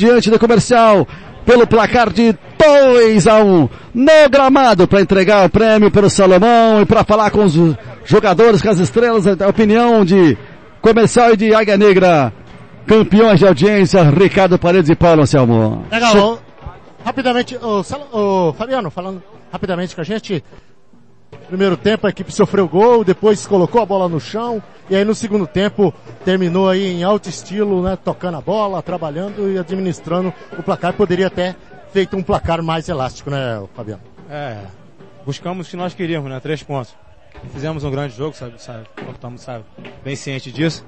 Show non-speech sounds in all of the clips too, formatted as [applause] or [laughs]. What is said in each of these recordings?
diante do comercial pelo placar de 2 a 1 no gramado para entregar o prêmio pelo Salomão e para falar com os jogadores, com as estrelas, a opinião de comercial e de Águia Negra, campeões de audiência, Ricardo Paredes e Paulo Anselmo. Legal, rapidamente, o, o Fabiano, falando rapidamente com a gente, Primeiro tempo a equipe sofreu gol, depois colocou a bola no chão e aí no segundo tempo terminou aí em alto estilo, né, tocando a bola, trabalhando e administrando o placar. Poderia até feito um placar mais elástico, né, Fabiano? É, buscamos o que nós queríamos, né, três pontos. Fizemos um grande jogo, sabe, sabe, estamos sabe, bem ciente disso.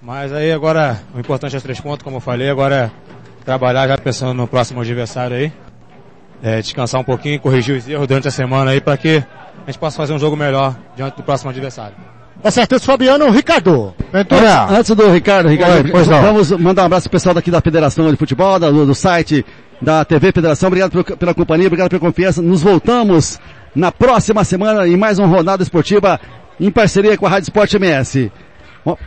Mas aí agora o importante é os três pontos, como eu falei, agora é trabalhar já pensando no próximo adversário aí. É, descansar um pouquinho, corrigir os erros durante a semana aí para que a gente possa fazer um jogo melhor diante do próximo adversário. Tá certo, esse Fabiano, Ricardo. Ventura. Antes, antes do Ricardo, Ricardo, Oi, vamos mandar um abraço pro pessoal daqui da Federação de Futebol, do, do site da TV Federação. Obrigado pela, pela companhia, obrigado pela confiança. Nos voltamos na próxima semana em mais uma rodada esportiva em parceria com a Rádio Esporte MS.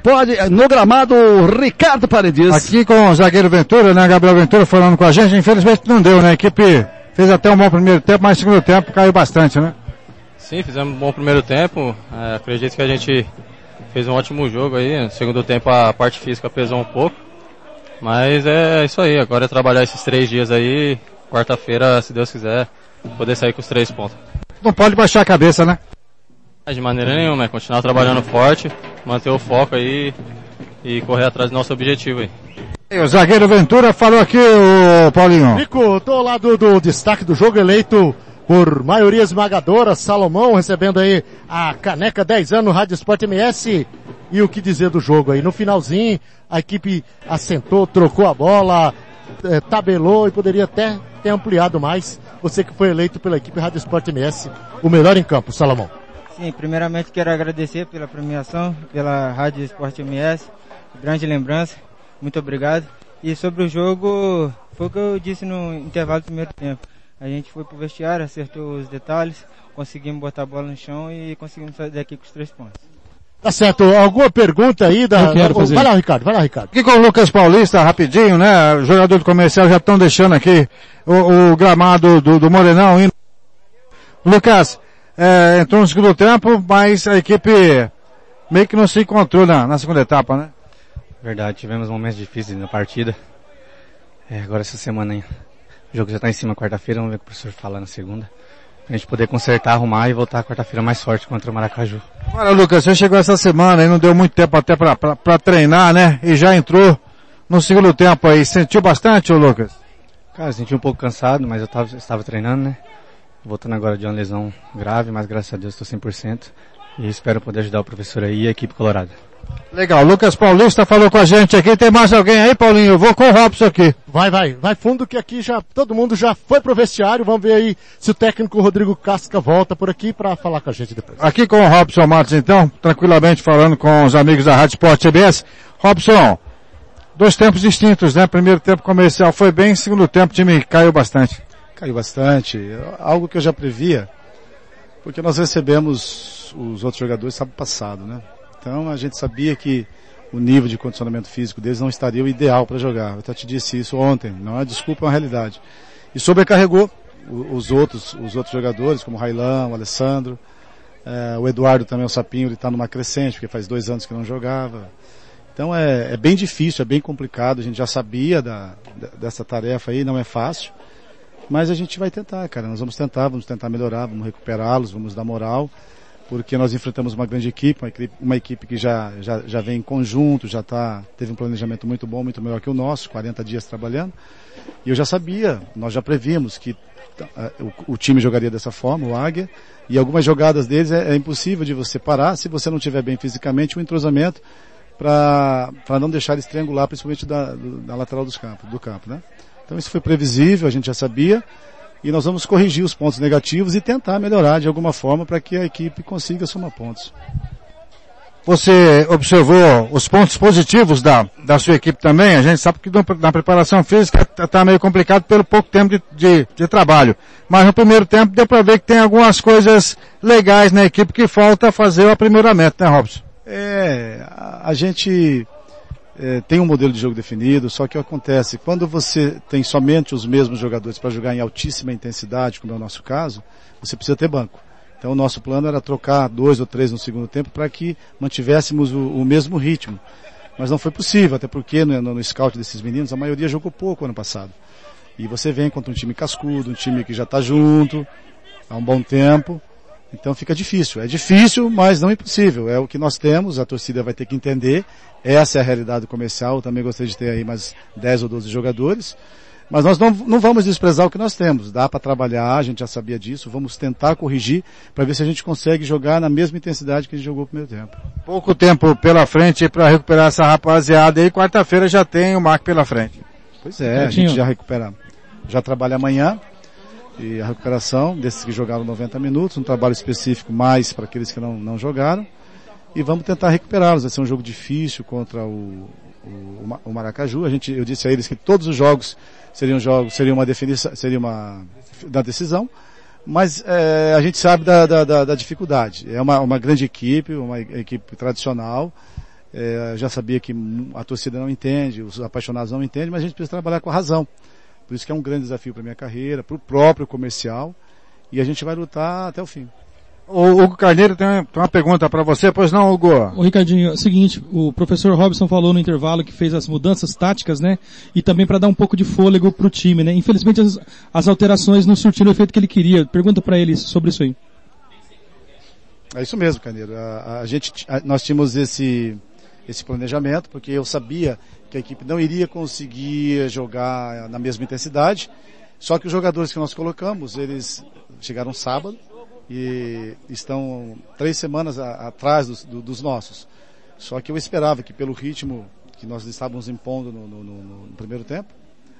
Pode, no gramado, Ricardo Paredes. Aqui com o zagueiro Ventura, né, Gabriel Ventura falando com a gente, infelizmente não deu, né, a equipe fez até um bom primeiro tempo, mas segundo tempo caiu bastante, né? Sim, fizemos um bom primeiro tempo. É, acredito que a gente fez um ótimo jogo aí. No segundo tempo a parte física pesou um pouco. Mas é isso aí. Agora é trabalhar esses três dias aí. Quarta-feira, se Deus quiser, poder sair com os três pontos. Não pode baixar a cabeça, né? De maneira nenhuma, é continuar trabalhando forte, manter o foco aí e correr atrás do nosso objetivo aí. E o zagueiro Ventura falou aqui, o Paulinho. Nico, tô lá do, do destaque do jogo eleito por maioria esmagadora, Salomão recebendo aí a caneca 10 anos Rádio Sport MS. E o que dizer do jogo aí? No finalzinho, a equipe assentou, trocou a bola, é, tabelou e poderia até ter ampliado mais. Você que foi eleito pela equipe Rádio Sport MS, o melhor em campo, Salomão. Sim, primeiramente quero agradecer pela premiação, pela Rádio Sport MS. Grande lembrança. Muito obrigado. E sobre o jogo, foi o que eu disse no intervalo do primeiro tempo a gente foi pro vestiário, acertou os detalhes, conseguimos botar a bola no chão e conseguimos sair daqui com os três pontos. Tá certo. Alguma pergunta aí da... Eu quero fazer. Vai lá, Ricardo. Vai lá, Ricardo. Aqui com o Lucas Paulista, rapidinho, né? O jogador do comercial já estão deixando aqui o, o gramado do, do Morenão. Indo. Lucas, é, entrou no segundo tempo, mas a equipe meio que não se encontrou na, na segunda etapa, né? Verdade, tivemos momentos difíceis na partida. É, agora essa semana aí o jogo já está em cima quarta-feira, vamos ver o que o professor fala na segunda. Pra gente poder consertar, arrumar e voltar quarta-feira mais forte contra o Maracaju. Agora, Lucas, você chegou essa semana e não deu muito tempo até para treinar, né? E já entrou no segundo tempo aí. Sentiu bastante, ô Lucas? Cara, senti um pouco cansado, mas eu tava, estava treinando, né? Voltando agora de uma lesão grave, mas graças a Deus estou 100%. E espero poder ajudar o professor aí e a equipe colorada. Legal, Lucas Paulista falou com a gente aqui. Tem mais alguém aí, Paulinho? Eu vou com o Robson aqui. Vai, vai, vai fundo que aqui já todo mundo já foi pro vestiário. Vamos ver aí se o técnico Rodrigo Casca volta por aqui para falar com a gente depois. Aqui com o Robson Matos então, tranquilamente falando com os amigos da Rádio Sport CBS. Robson, dois tempos distintos, né? Primeiro tempo comercial foi bem, segundo tempo o time caiu bastante. Caiu bastante, algo que eu já previa, porque nós recebemos os outros jogadores sábado passado, né? Então a gente sabia que o nível de condicionamento físico deles não estaria o ideal para jogar. Eu até te disse isso ontem, não é desculpa, é uma realidade. E sobrecarregou os outros, os outros jogadores, como o Railan, o Alessandro, é, o Eduardo também, o Sapinho, ele está numa crescente, porque faz dois anos que não jogava. Então é, é bem difícil, é bem complicado, a gente já sabia da, dessa tarefa aí, não é fácil. Mas a gente vai tentar, cara. Nós vamos tentar, vamos tentar melhorar, vamos recuperá-los, vamos dar moral porque nós enfrentamos uma grande equipe, uma equipe, uma equipe que já, já, já vem em conjunto, já tá, teve um planejamento muito bom, muito melhor que o nosso, 40 dias trabalhando. E eu já sabia, nós já previmos que uh, o, o, time jogaria dessa forma, o Águia, e algumas jogadas deles é, é impossível de você parar se você não estiver bem fisicamente, o um entrosamento para não deixar eles triangular, principalmente da, da lateral dos campos, do campo, né? Então isso foi previsível, a gente já sabia, e nós vamos corrigir os pontos negativos e tentar melhorar de alguma forma para que a equipe consiga somar pontos. Você observou os pontos positivos da, da sua equipe também? A gente sabe que na preparação física está meio complicado pelo pouco tempo de, de, de trabalho. Mas no primeiro tempo deu para ver que tem algumas coisas legais na equipe que falta fazer o aprimoramento, né, Robson? É, a, a gente é, tem um modelo de jogo definido, só que acontece, quando você tem somente os mesmos jogadores para jogar em altíssima intensidade, como é o nosso caso, você precisa ter banco. Então o nosso plano era trocar dois ou três no segundo tempo para que mantivéssemos o, o, mesmo ritmo. Mas não foi possível, até porque no, no, no scout desses meninos a maioria jogou pouco ano passado. E você vem contra um time cascudo, um time que já está junto há um bom tempo. Então fica difícil. É difícil, mas não impossível. É o que nós temos, a torcida vai ter que entender. Essa é a realidade comercial. Eu também gostaria de ter aí mais 10 ou 12 jogadores. Mas nós não, não vamos desprezar o que nós temos. Dá para trabalhar, a gente já sabia disso. Vamos tentar corrigir para ver se a gente consegue jogar na mesma intensidade que a gente jogou no primeiro tempo. Pouco tempo pela frente para recuperar essa rapaziada e quarta-feira já tem o Marco pela frente. Pois é, a gente já recupera, já trabalha amanhã e a recuperação desses que jogaram 90 minutos, um trabalho específico mais para aqueles que não, não jogaram e vamos tentar recuperá-los. Vai ser um jogo difícil contra o, o, o Maracaju. A gente, eu disse a eles que todos os jogos seriam jogos, seria uma definição, seria uma da decisão, mas é, a gente sabe da, da, da, da, dificuldade. É uma, uma grande equipe, uma equipe tradicional. É, já sabia que a torcida não entende, os apaixonados não entendem, mas a gente precisa trabalhar com a razão. Por isso que é um grande desafio para minha carreira, para o próprio comercial, e a gente vai lutar até o fim. O Hugo Carneiro tem uma pergunta para você, pois não, Hugo? O Ricardinho, é o seguinte, o professor Robson falou no intervalo que fez as mudanças táticas, né? E também para dar um pouco de fôlego pro time, né? Infelizmente as, as alterações não surtiram o efeito que ele queria. Pergunta para ele sobre isso aí. É isso mesmo, Carneiro. A, a gente, a, nós tínhamos esse, esse planejamento, porque eu sabia que a equipe não iria conseguir jogar na mesma intensidade. Só que os jogadores que nós colocamos, eles chegaram sábado, e estão três semanas a, atrás dos, do, dos, nossos. Só que eu esperava que pelo ritmo que nós estávamos impondo no, no, no, no, primeiro tempo,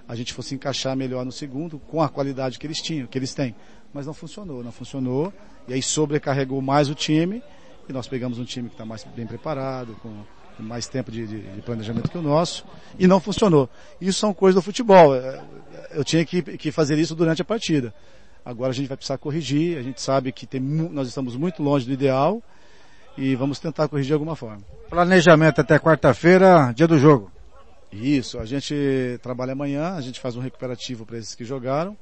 a gente fosse encaixar melhor no segundo com a qualidade que eles tinham, que eles têm. Mas não funcionou, não funcionou. E aí sobrecarregou mais o time. E nós pegamos um time que está mais bem preparado, com, mais tempo de, de, de, planejamento que o nosso. E não funcionou. Isso são coisas do futebol. É, eu tinha que, que fazer isso durante a partida. Agora a gente vai precisar corrigir, a gente sabe que tem, nós estamos muito longe do ideal e vamos tentar corrigir de alguma forma. Planejamento até quarta-feira, dia do jogo. Isso, a gente trabalha amanhã, a gente faz um recuperativo para esses que jogaram,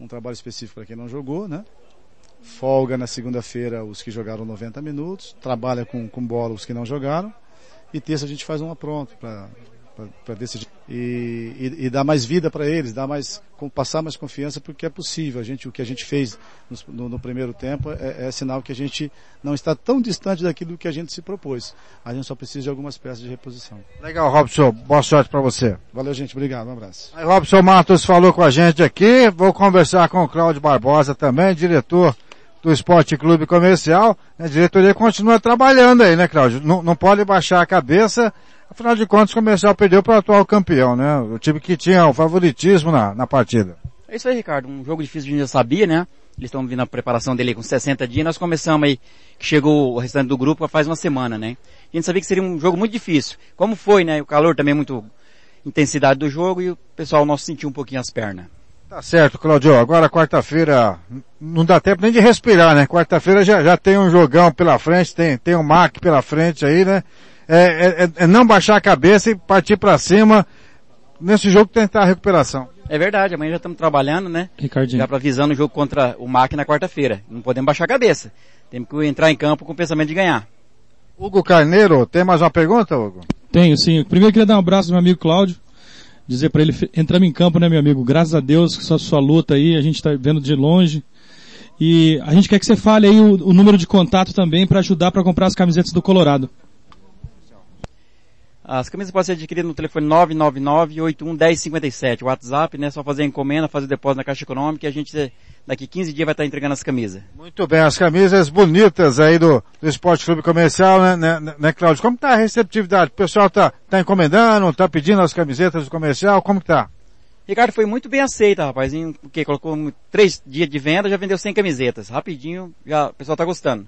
um trabalho específico para quem não jogou, né? Folga na segunda-feira os que jogaram 90 minutos, trabalha com, com bola os que não jogaram, e terça a gente faz uma pronto para decidir e, e, e, dar mais vida para eles, dar mais, passar mais confiança porque é possível. A gente, o que a gente fez no, no, no primeiro tempo é, é, sinal que a gente não está tão distante daquilo que a gente se propôs. A gente só precisa de algumas peças de reposição. Legal, Robson. Boa sorte para você. Valeu, gente. Obrigado. Um abraço. Aí, Robson Matos falou com a gente aqui. Vou conversar com o Cláudio Barbosa também, diretor do Esporte Clube Comercial. A diretoria continua trabalhando aí, né, Cláudio? Não, não pode baixar a cabeça Afinal de contas, o comercial perdeu para o atual campeão, né? O time que tinha o favoritismo na, na partida. É isso aí, Ricardo. Um jogo difícil a gente já sabia, né? Eles estão vindo a preparação dele com 60 dias. Nós começamos aí, que chegou o restante do grupo faz uma semana, né? A gente sabia que seria um jogo muito difícil. Como foi, né? O calor também muito intensidade do jogo e o pessoal nosso sentiu um pouquinho as pernas. Tá certo, Claudio. Agora quarta-feira não dá tempo nem de respirar, né? Quarta-feira já, já tem um jogão pela frente, tem, tem um MAC pela frente aí, né? É, é, é, é não baixar a cabeça e partir para cima nesse jogo tentar a recuperação. É verdade, amanhã já estamos trabalhando, né? Ricardinho. Já para visando o jogo contra o MAC na quarta-feira. Não podemos baixar a cabeça. Temos que entrar em campo com o pensamento de ganhar. Hugo Carneiro, tem mais uma pergunta, Hugo? Tenho, sim. Primeiro eu queria dar um abraço ao meu amigo Cláudio. Dizer para ele, entramos em campo, né, meu amigo? Graças a Deus, sua, sua luta aí, a gente está vendo de longe. E a gente quer que você fale aí o, o número de contato também para ajudar para comprar as camisetas do Colorado. As camisas podem ser adquiridas no telefone 999-81-1057. WhatsApp, né? Só fazer encomenda, fazer depósito na Caixa Econômica e a gente daqui 15 dias vai estar entregando as camisas. Muito bem, as camisas bonitas aí do, do Esporte Clube Comercial, né, né, né Cláudio? Como está a receptividade? O pessoal está tá encomendando, está pedindo as camisetas do comercial, como está? Ricardo foi muito bem aceita, rapazinho, porque colocou três dias de venda, já vendeu 100 camisetas. Rapidinho, já, o pessoal está gostando.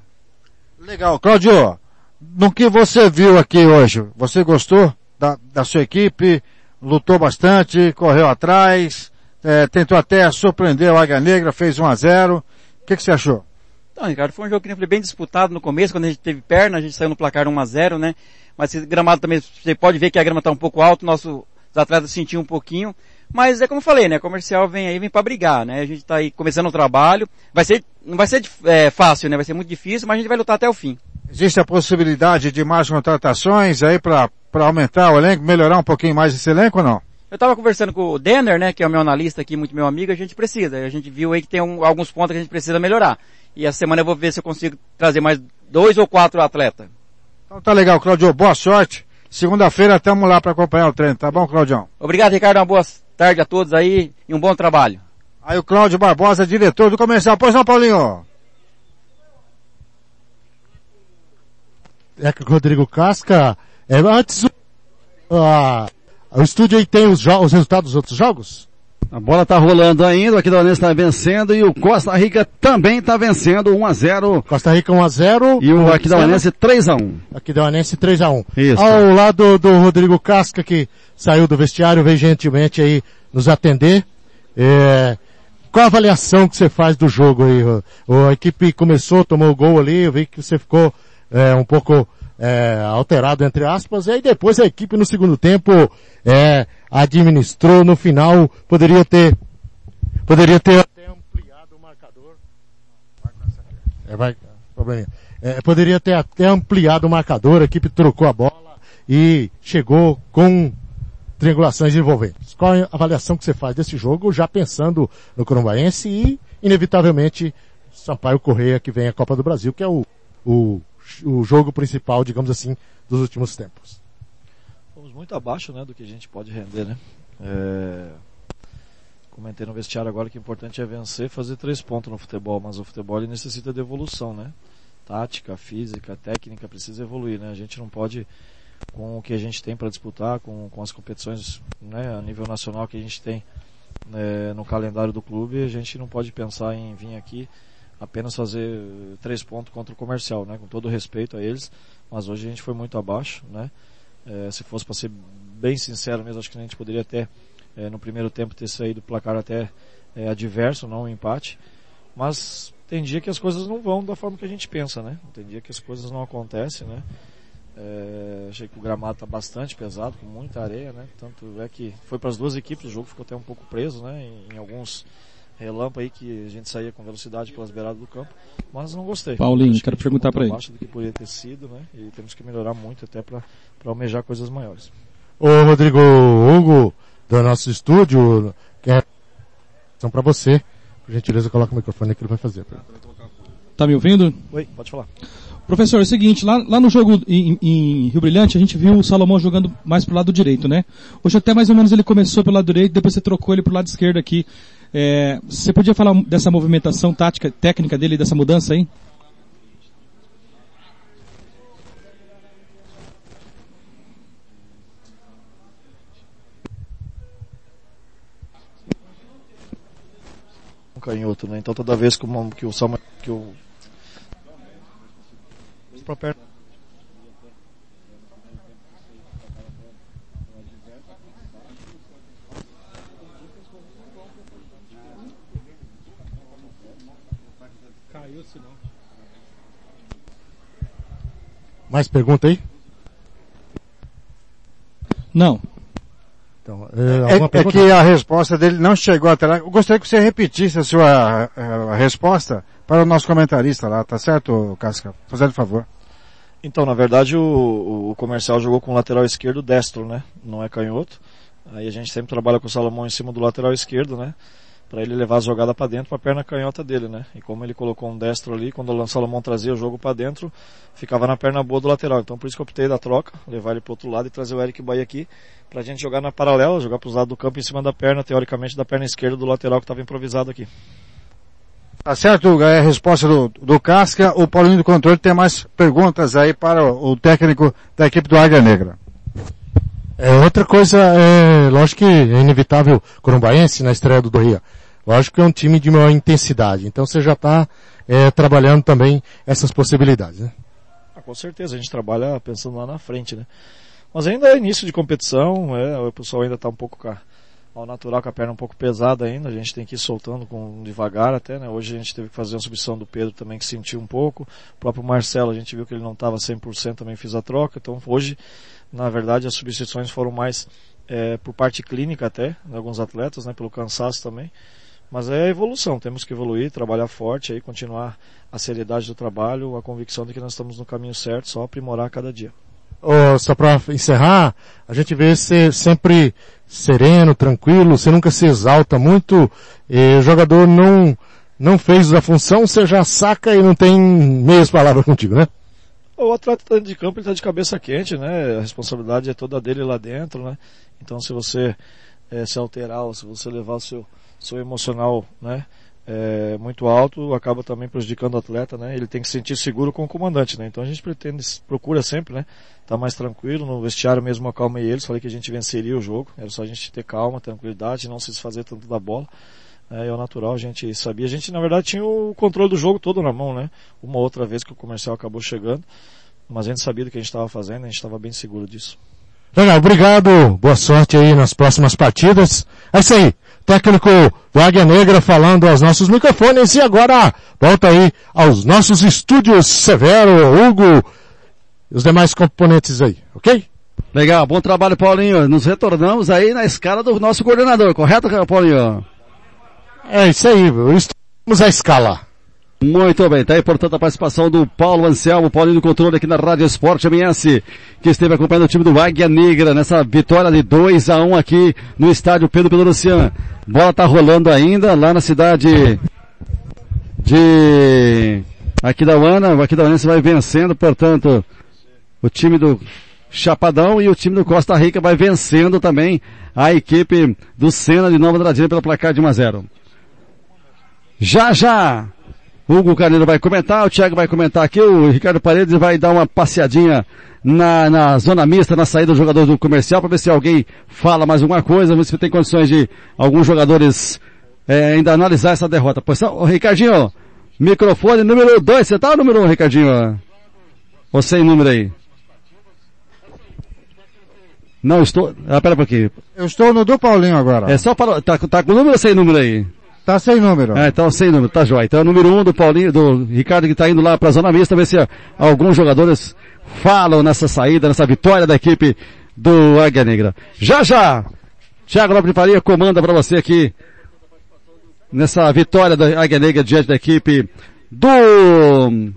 Legal. Cláudio, no que você viu aqui hoje, você gostou da, da sua equipe? Lutou bastante, correu atrás, é, tentou até surpreender o Águia Negra, fez 1 a 0 O que, que você achou? Então, Ricardo, foi um jogo que foi bem disputado no começo, quando a gente teve perna, a gente saiu no placar 1 a 0 né? mas esse gramado também, você pode ver que a grama está um pouco alta, nossos atletas sentiam um pouquinho, mas é como eu falei, né? Comercial vem aí, vem para brigar, né? A gente está aí começando o trabalho. Vai ser, não vai ser é, fácil, né? Vai ser muito difícil, mas a gente vai lutar até o fim. Existe a possibilidade de mais contratações aí para aumentar o elenco, melhorar um pouquinho mais esse elenco ou não? Eu estava conversando com o Denner, né, que é o meu analista aqui, muito meu amigo, a gente precisa. A gente viu aí que tem um, alguns pontos que a gente precisa melhorar. E essa semana eu vou ver se eu consigo trazer mais dois ou quatro atletas. Então tá legal, Claudio. Boa sorte. Segunda-feira estamos lá para acompanhar o treino, tá bom, Claudião? Obrigado, Ricardo. Uma boa tarde a todos aí e um bom trabalho. Aí o Cláudio Barbosa, diretor do comercial. Pois não, Paulinho? É que o Rodrigo Casca, é, antes, uh, o estúdio aí tem os, os resultados dos outros jogos? A bola tá rolando ainda, o Aquidauanense está vencendo e o Costa Rica também está vencendo 1 a 0. Costa Rica 1 a 0 e o Aquidauanense 3 a 1. Aquidauanense 3 a 1. Isso. Ao lado do Rodrigo Casca que saiu do vestiário, veio gentilmente aí nos atender. É, qual a avaliação que você faz do jogo aí? A equipe começou, tomou o gol ali, eu vi que você ficou é, um pouco é, alterado entre aspas, e aí depois a equipe no segundo tempo é, administrou no final, poderia ter, poderia ter até ampliado o marcador. É, vai. É, poderia ter até ampliado o marcador, a equipe trocou a bola e chegou com triangulações envolventes. Qual a avaliação que você faz desse jogo, já pensando no Corumbaense e, inevitavelmente, Sampaio Correia que vem a Copa do Brasil, que é o, o o jogo principal, digamos assim, dos últimos tempos. Fomos muito abaixo, né, do que a gente pode render, né? É... Comentei no vestiário agora que o importante é vencer, fazer três pontos no futebol, mas o futebol ele necessita de evolução, né? Tática, física, técnica precisa evoluir, né? A gente não pode com o que a gente tem para disputar, com, com as competições né, a nível nacional que a gente tem é, no calendário do clube, a gente não pode pensar em vir aqui apenas fazer três pontos contra o comercial, né? Com todo respeito a eles, mas hoje a gente foi muito abaixo, né? É, se fosse para ser bem sincero mesmo, acho que a gente poderia até é, no primeiro tempo ter saído placar até é, adverso, não um empate. Mas tem dia que as coisas não vão da forma que a gente pensa, né? Tem dia que as coisas não acontecem, né? É, achei que o gramado está bastante pesado, com muita areia, né? Tanto é que foi para as duas equipes, o jogo ficou até um pouco preso, né? Em, em alguns relâmpago aí que a gente saía com velocidade pelas beiradas do campo, mas não gostei. Paulinho, quero perguntar para ele. Abaixo do que poderia ter sido, né? E temos que melhorar muito até para almejar coisas maiores. Ô Rodrigo Hugo, do nosso estúdio, quer são para você. Por gentileza, coloca o microfone que ele vai fazer. Tá me ouvindo? Oi, pode falar. Professor, é o seguinte, lá, lá no jogo em, em, Rio Brilhante, a gente viu o Salomão jogando mais pro lado direito, né? Hoje até mais ou menos ele começou pelo lado direito, depois você trocou ele pro lado esquerdo aqui. É, você podia falar dessa movimentação tática, técnica dele, dessa mudança aí? Um canhoto, né? Então toda vez que o, que o Salma, que o Mais pergunta aí? Não. Então, é, é, é, que a resposta dele não chegou até lá. Eu gostaria que você repetisse a sua a, a resposta para o nosso comentarista lá, tá certo, Casca? Fazendo favor. Então, na verdade, o, o comercial jogou com o lateral esquerdo destro, né? Não é canhoto. Aí a gente sempre trabalha com o Salomão em cima do lateral esquerdo, né? Para ele levar a jogada para dentro para a perna canhota dele, né? E como ele colocou um destro ali, quando o Salomão trazia o jogo para dentro, ficava na perna boa do lateral. Então por isso que eu optei da troca, levar ele para outro lado e trazer o Eric Bahia aqui, para a gente jogar na paralela, jogar para os lados do campo em cima da perna, teoricamente da perna esquerda do lateral que estava improvisado aqui. Tá certo, é a resposta do, do Casca. O Paulinho do Controle tem mais perguntas aí para o, o técnico da equipe do Águia Negra. É, outra coisa, é, lógico que é inevitável Corumbaense na estreia do Doria. Lógico que é um time de maior intensidade. Então você já está é, trabalhando também essas possibilidades, né? Ah, com certeza, a gente trabalha pensando lá na frente, né? Mas ainda é início de competição, é, o pessoal ainda está um pouco a ao natural com a perna um pouco pesada ainda, a gente tem que ir soltando com devagar até, né? Hoje a gente teve que fazer uma substituição do Pedro também que sentiu um pouco. O próprio Marcelo, a gente viu que ele não estava 100%, também fiz a troca. Então hoje, na verdade, as substituições foram mais é, por parte clínica até, de alguns atletas, né? Pelo cansaço também. Mas é evolução, temos que evoluir, trabalhar forte aí, continuar a seriedade do trabalho, a convicção de que nós estamos no caminho certo, só aprimorar cada dia. Oh, só para encerrar, a gente vê você sempre sereno, tranquilo, você nunca se exalta muito, o jogador não, não fez a função, você já saca e não tem meias palavras contigo, né? O atleta tá de campo ele está de cabeça quente, né? A responsabilidade é toda dele lá dentro, né? Então se você é, se alterar, ou se você levar o seu, seu emocional, né? é, muito alto acaba também prejudicando o atleta, né? Ele tem que se sentir seguro com o comandante, né? Então a gente pretende, procura sempre, né? Tá mais tranquilo, no vestiário mesmo acalmei eles, falei que a gente venceria o jogo, era só a gente ter calma, tranquilidade, não se desfazer tanto da bola. É, é o natural, a gente sabia, a gente na verdade tinha o controle do jogo todo na mão, né? Uma outra vez que o comercial acabou chegando, mas a gente sabia do que a gente estava fazendo, a gente estava bem seguro disso. Legal, obrigado, boa sorte aí nas próximas partidas. É isso aí técnico do Águia Negra falando aos nossos microfones e agora volta aí aos nossos estúdios Severo, Hugo e os demais componentes aí, ok? Legal, bom trabalho Paulinho. Nos retornamos aí na escala do nosso coordenador, correto Paulinho? É isso aí, estamos à escala. Muito bem, tá aí portanto a participação do Paulo Anselmo, Paulinho do Controle aqui na Rádio Esporte MS, que esteve acompanhando o time do Águia Negra nessa vitória de 2 a 1 aqui no estádio Pedro Luciano. Bola tá rolando ainda lá na cidade de aqui da Uana, aqui da Uana vai vencendo, portanto, o time do Chapadão e o time do Costa Rica vai vencendo também a equipe do Sena de Nova Andradina pelo placar de 1 a 0. Já já Hugo Carneiro vai comentar, o Thiago vai comentar aqui, o Ricardo Paredes vai dar uma passeadinha na, na zona mista, na saída do jogador do comercial, para ver se alguém fala mais alguma coisa, ver se tem condições de alguns jogadores é, ainda analisar essa derrota. Pois, o Ricardinho, microfone número 2, você tá o número 1, um, Ricardinho? Ou sem número aí? Não, estou, ah, pera um pouquinho. Eu estou no do Paulinho agora. É só para, tá, tá com número ou sem número aí? Tá sem número. É, então sem número, tá jóia. Então é o número um do Paulinho, do Ricardo que tá indo lá pra zona mista, ver se alguns jogadores falam nessa saída, nessa vitória da equipe do Águia Negra. Já já! Thiago Lopes de Faria comanda para você aqui nessa vitória da Águia Negra diante da equipe do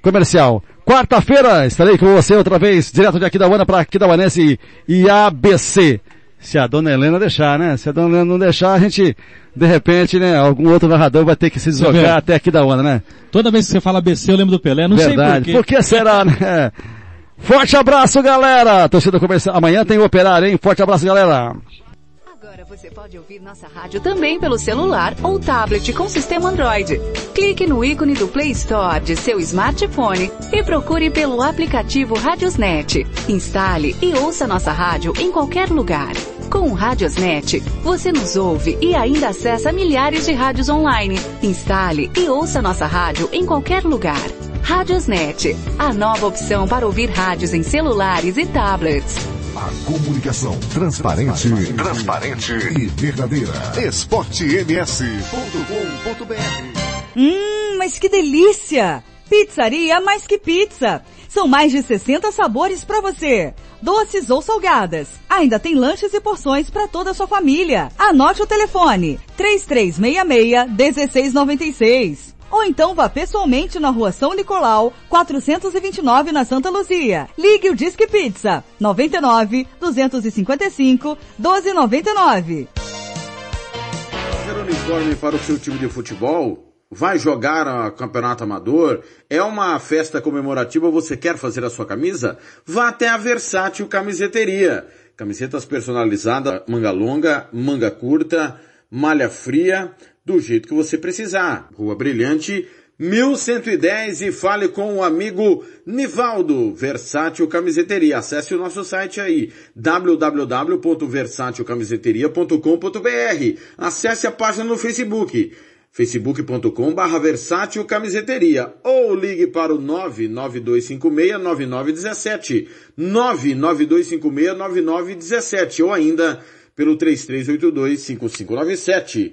comercial. Quarta-feira estarei com você outra vez, direto de Aquidauana para Aquidauanense e ABC. Se a dona Helena deixar, né? Se a dona Helena não deixar, a gente, de repente, né, algum outro narrador vai ter que se deslocar até aqui da onda, né? Toda vez que você fala ABC, eu lembro do Pelé, não Verdade. sei por quê. Por que será, né? [laughs] Forte abraço, galera! Torcida comercial. Amanhã tem o operário, hein? Forte abraço, galera! Agora você pode ouvir nossa rádio também pelo celular ou tablet com sistema Android. Clique no ícone do Play Store de seu smartphone e procure pelo aplicativo Radiosnet. Instale e ouça nossa rádio em qualquer lugar. Com o Radiosnet, você nos ouve e ainda acessa milhares de rádios online. Instale e ouça nossa rádio em qualquer lugar. Radiosnet, a nova opção para ouvir rádios em celulares e tablets. A comunicação transparente, transparente e verdadeira. esportems.com.br Hum, mas que delícia! Pizzaria mais que pizza. São mais de 60 sabores para você. Doces ou salgadas. Ainda tem lanches e porções para toda a sua família. Anote o telefone: 3366-1696. Ou então vá pessoalmente na rua São Nicolau, 429 na Santa Luzia. Ligue o Disque Pizza, 99 255 1299. Quer uniforme para o seu time de futebol? Vai jogar a campeonato amador? É uma festa comemorativa, você quer fazer a sua camisa? Vá até a Versátil Camiseteria. Camisetas personalizadas, manga longa, manga curta, malha fria, do jeito que você precisar. Rua Brilhante, 1110 e fale com o amigo Nivaldo, Versátil Camiseteria. Acesse o nosso site aí, www.versatilcamiseteria.com.br. Acesse a página no Facebook facebook.com barra versátil camiseteria ou ligue para o 992569917 992569917 ou ainda pelo 3382-5597.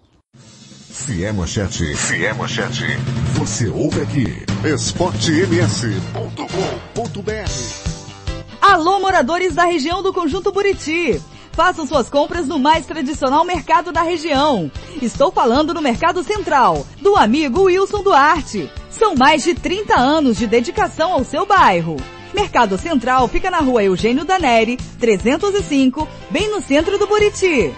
Se é manchete, se é manchete, você ouve aqui. esportems.com.br Alô, moradores da região do Conjunto Buriti. Façam suas compras no mais tradicional mercado da região. Estou falando no Mercado Central, do amigo Wilson Duarte. São mais de 30 anos de dedicação ao seu bairro. Mercado Central fica na rua Eugênio Daneri, 305, bem no centro do Buriti.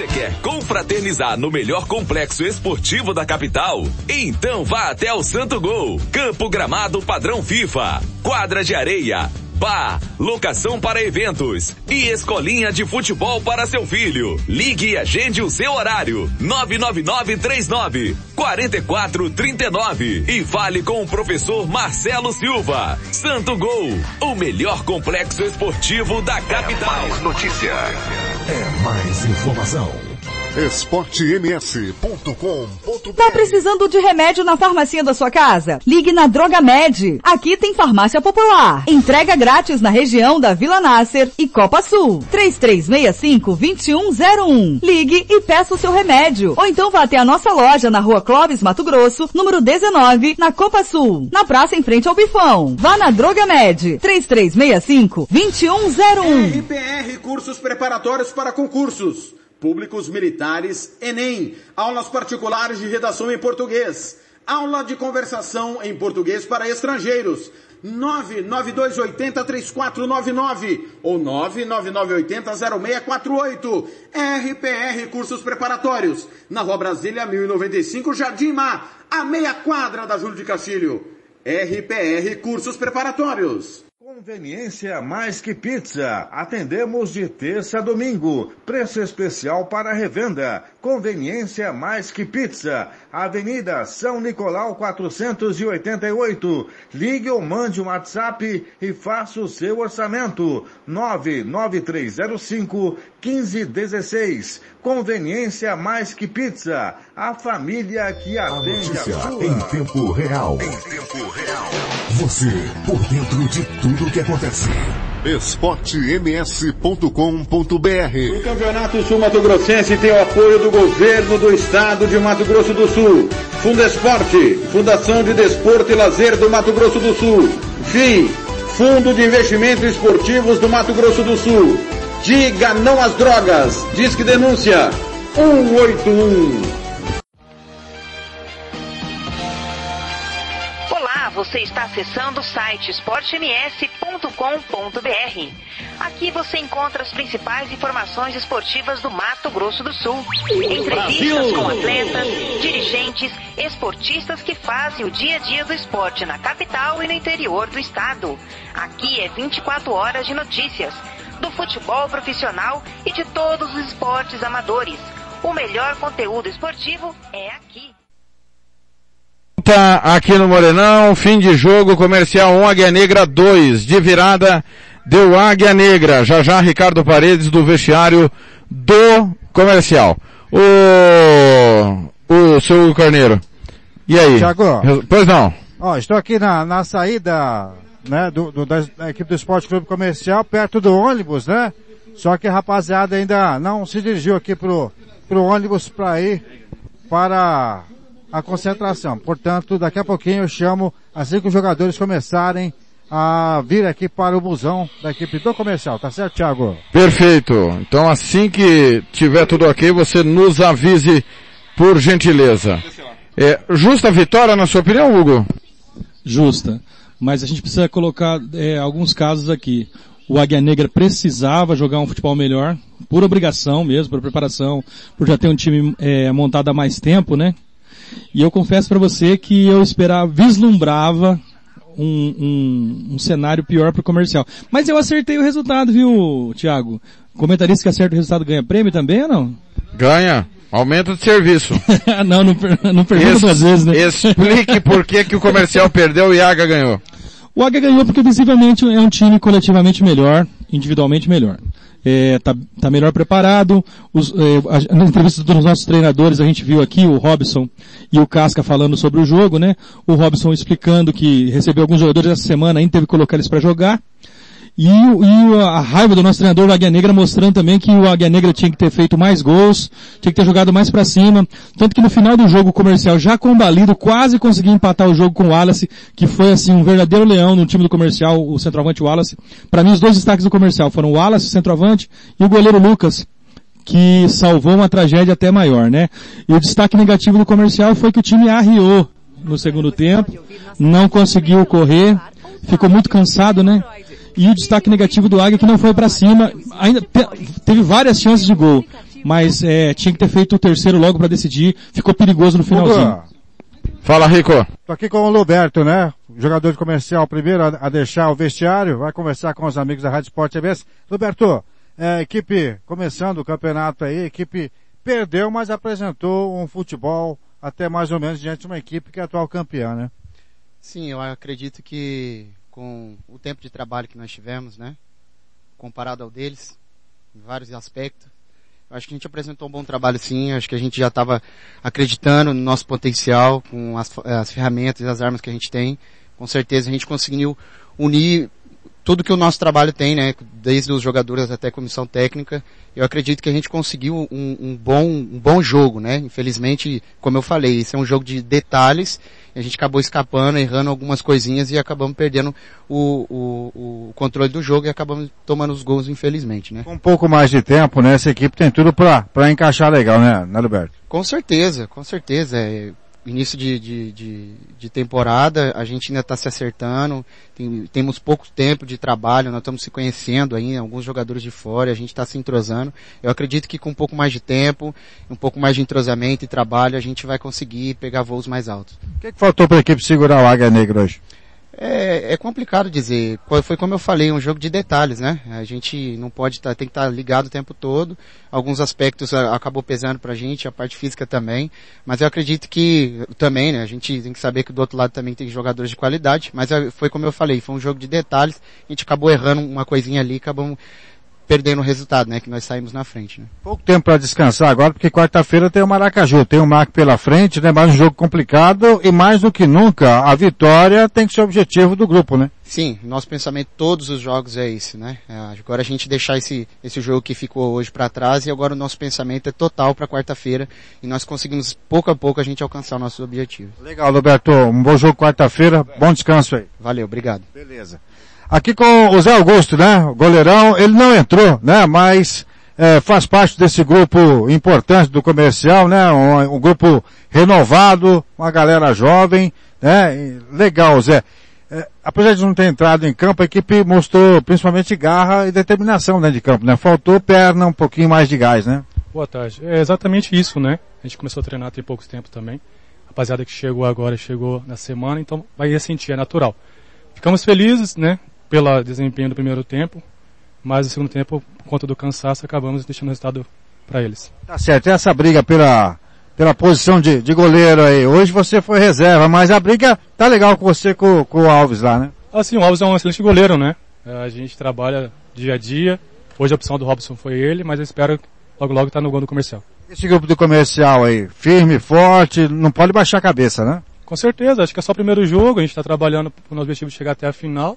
Você quer confraternizar no melhor complexo esportivo da capital? Então vá até o Santo Gol, campo gramado padrão FIFA, quadra de areia, bar, locação para eventos e escolinha de futebol para seu filho. Ligue e agende o seu horário. 99939 4439 e fale com o professor Marcelo Silva. Santo Gol, o melhor complexo esportivo da capital. É mais notícia. É mais informação. esportems.com.br Tá precisando de remédio na farmacinha da sua casa? Ligue na Droga Med. Aqui tem farmácia popular. Entrega grátis na região da Vila Nasser e Copa Sul. 3365-2101. Ligue e peça o seu remédio. Ou então vá até a nossa loja na rua Clóvis, Mato Grosso, número 19, na Copa Sul. Na praça em frente ao Bifão. Vá na Droga Med. 3365-2101. RPR Cursos Preparatórios para Concursos. Públicos Militares, Enem. Aulas particulares de redação em português. Aula de conversação em português para estrangeiros. 992803499 ou 999800648. RPR Cursos Preparatórios. Na Rua Brasília 1095, Jardim Mar, a meia quadra da Júlio de Castilho. RPR Cursos Preparatórios. Conveniência mais que pizza. Atendemos de terça a domingo. Preço especial para revenda. Conveniência mais que pizza. Avenida São Nicolau 488. Ligue ou mande um WhatsApp e faça o seu orçamento. 99305 1516. Conveniência mais que pizza. A família que atende Notícia a sua. em tempo real. Em tempo real. Você por dentro de tudo que acontece. esportems.com.br O Campeonato Sul Mato Grossense tem o apoio do governo do estado de Mato Grosso do Sul. Fundo Esporte, Fundação de Desporto e Lazer do Mato Grosso do Sul. FII, Fundo de Investimentos Esportivos do Mato Grosso do Sul. Diga não às drogas. Disque denúncia 181. Olá, você está acessando o site esportems.com.br. Aqui você encontra as principais informações esportivas do Mato Grosso do Sul. Entrevistas Brasil! com atletas, dirigentes, esportistas que fazem o dia a dia do esporte na capital e no interior do estado. Aqui é 24 horas de notícias do futebol profissional e de todos os esportes amadores. O melhor conteúdo esportivo é aqui. Tá aqui no Morenão, fim de jogo, comercial 1, Águia Negra 2, de virada, deu Águia Negra, já já Ricardo Paredes do vestiário do comercial. O, o seu Carneiro, e aí? Thiago. Pois não. Ó, estou aqui na, na saída, né, do, do- da, da equipe do Esporte Clube Comercial, perto do ônibus, né? Só que a rapaziada ainda não se dirigiu aqui pro, pro ônibus para ir para a concentração. Portanto, daqui a pouquinho eu chamo, assim que os jogadores começarem a vir aqui para o busão da equipe do comercial, tá certo, Thiago? Perfeito. Então assim que tiver tudo ok, você nos avise por gentileza. É, justa vitória, na sua opinião, Hugo? Justa. Mas a gente precisa colocar é, alguns casos aqui. O Águia Negra precisava jogar um futebol melhor, por obrigação mesmo, por preparação, por já ter um time é, montado há mais tempo, né? E eu confesso para você que eu esperava, vislumbrava um, um, um cenário pior para o comercial. Mas eu acertei o resultado, viu, Thiago? Comentarista que acerta o resultado ganha prêmio também ou não? Ganha. Aumento de serviço. [laughs] não, não, não pergunta Es- duas vezes, né? Explique por que, que o comercial perdeu e o Iaga ganhou. O Águia ganhou porque visivelmente é um time coletivamente melhor, individualmente melhor. É, tá, tá melhor preparado. Os, é, a- na entrevista dos nossos treinadores a gente viu aqui o Robson e o Casca falando sobre o jogo, né? O Robson explicando que recebeu alguns jogadores essa semana, ainda teve que colocar eles para jogar. E, o- e o- a raiva do nosso treinador do Águia Negra mostrando também que o Águia Negra tinha que ter feito mais gols, tinha que ter jogado mais para cima. Tanto que no final do jogo o comercial já combalido, quase conseguiu empatar o jogo com o Wallace, que foi assim um verdadeiro leão no time do comercial, o centroavante Wallace. Para mim os dois destaques do comercial foram o Wallace, o centroavante, e o goleiro Lucas, que salvou uma tragédia até maior, né? E o destaque negativo do comercial foi que o time arriou no segundo tempo, não conseguiu correr, ficou muito cansado, né? E o destaque negativo do Águia que não foi para cima, ainda te- teve várias chances de gol, mas é, tinha que ter feito o terceiro logo para decidir, ficou perigoso no finalzinho. Fala, Rico. Tô aqui com o Roberto, né? Jogador de comercial primeiro a, a deixar o vestiário, vai conversar com os amigos da Rádio Sport TVS. Roberto, é, a equipe começando o campeonato aí, a equipe perdeu, mas apresentou um futebol até mais ou menos diante de uma equipe que é atual campeã, né? Sim, eu acredito que com o tempo de trabalho que nós tivemos, né, comparado ao deles, em vários aspectos, eu acho que a gente apresentou um bom trabalho sim, acho que a gente já estava acreditando no nosso potencial, com as, as ferramentas e as armas que a gente tem. Com certeza a gente conseguiu unir tudo que o nosso trabalho tem, né, desde os jogadores até a comissão técnica. Eu acredito que a gente conseguiu um, um bom, um bom jogo, né. Infelizmente, como eu falei, esse é um jogo de detalhes. A gente acabou escapando, errando algumas coisinhas e acabamos perdendo o, o, o controle do jogo e acabamos tomando os gols, infelizmente, né. Com um pouco mais de tempo, né? Essa equipe tem tudo pra encaixar legal, né, né, Roberto? Com certeza, com certeza. É, início de, de, de, de temporada, a gente ainda está se acertando, tem, temos pouco tempo de trabalho, nós estamos se conhecendo ainda, alguns jogadores de fora, a gente está se entrosando. Eu acredito que com um pouco mais de tempo, um pouco mais de entrosamento e trabalho, a gente vai conseguir pegar voos mais altos. O que, que faltou pra equipe segurar o Águia Negra hoje? É, é complicado dizer. Foi como eu falei, um jogo de detalhes, né? A gente não pode tá, tem que estar ligado o tempo todo. Alguns aspectos ah, acabou pesando pra gente, a parte física também. Mas eu acredito que também, né? A gente tem que saber que do outro lado também tem jogadores de qualidade. Mas foi como eu falei, foi um jogo de detalhes. A gente acabou errando uma coisinha ali, acabamos perdendo o resultado, né? Que nós saímos na frente, né? Pouco tempo para descansar agora, porque quarta-feira tem o Maracaju, tem o Marco pela frente, né? Mais um jogo complicado e mais do que nunca, a vitória tem que ser o objetivo do grupo, né? Sim, nosso pensamento todos os jogos é esse, né? É, agora a gente deixar esse, esse jogo que ficou hoje para trás e agora o nosso pensamento é total para quarta-feira e nós conseguimos pouco a pouco a gente alcançar o nosso objetivo. Legal, Roberto, um bom jogo quarta-feira, bom descanso aí. Valeu, obrigado. Beleza. Aqui com o Zé Augusto, né? O goleirão, ele não entrou, né? Mas é, faz parte desse grupo importante do comercial, né? Um, um grupo renovado, uma galera jovem, né? Legal, Zé. É, apesar de não ter entrado em campo, a equipe mostrou principalmente garra e determinação dentro de campo, né? Faltou perna, um pouquinho mais de gás, né? Boa tarde. É exatamente isso, né? A gente começou a treinar tem pouco tempo também. Rapaziada que chegou agora, chegou na semana, então vai ressentir, é natural. Ficamos felizes, né? Pelo desempenho do primeiro tempo, mas no segundo tempo, por conta do cansaço, acabamos deixando o resultado para eles. Tá certo, e essa briga pela, pela posição de, de goleiro aí. Hoje você foi reserva, mas a briga tá legal com você com, com o Alves lá, né? Assim, o Alves é um excelente goleiro, né? A gente trabalha dia a dia. Hoje a opção do Robson foi ele, mas eu espero logo logo estar no gol do comercial. Esse grupo do comercial aí, firme, forte, não pode baixar a cabeça, né? Com certeza, acho que é só o primeiro jogo, a gente está trabalhando com o nosso objetivo de chegar até a final.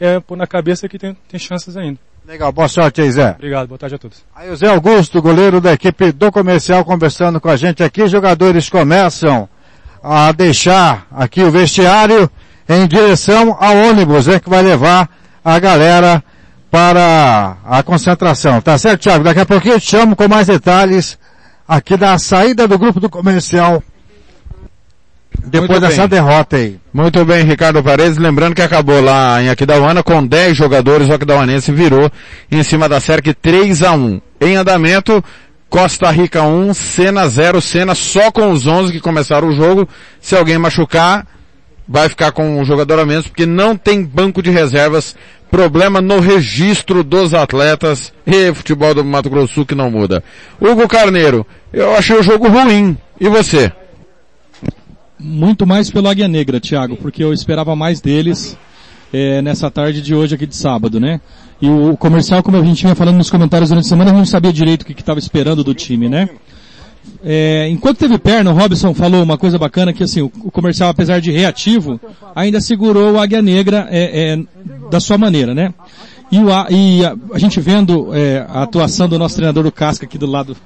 É pôr na cabeça que tem, tem chances ainda. Legal, boa sorte aí, Zé. Obrigado, boa tarde a todos. Aí o Zé Augusto, goleiro da equipe do comercial, conversando com a gente aqui. Jogadores começam a deixar aqui o vestiário em direção ao ônibus, né, que vai levar a galera para a concentração. Tá certo, Thiago? Daqui a pouquinho eu te chamo com mais detalhes aqui da saída do grupo do comercial depois dessa derrota aí. Muito bem, Ricardo Paredes. Lembrando que acabou lá em Aquidauana com 10 jogadores. O Aquidauanense virou em cima da SERC 3 a 1 Em andamento, Costa Rica 1, Sena 0. Sena só com os 11 que começaram o jogo. Se alguém machucar, vai ficar com um jogador a menos porque não tem banco de reservas, problema no registro dos atletas e futebol do Mato Grosso que não muda. Hugo Carneiro, eu achei o jogo ruim. E você? Muito mais pelo Águia Negra, Thiago, porque eu esperava mais deles é, nessa tarde de hoje aqui de sábado, né? E o comercial, como a gente vinha falando nos comentários durante a semana, a gente não sabia direito o que estava esperando do time, né? É, enquanto teve perna, o Robson falou uma coisa bacana que assim, o, o comercial, apesar de reativo, ainda segurou o Águia Negra é, é, da sua maneira, né? E, o, e a, a, gente vendo é, a atuação do nosso treinador do Casca aqui do lado,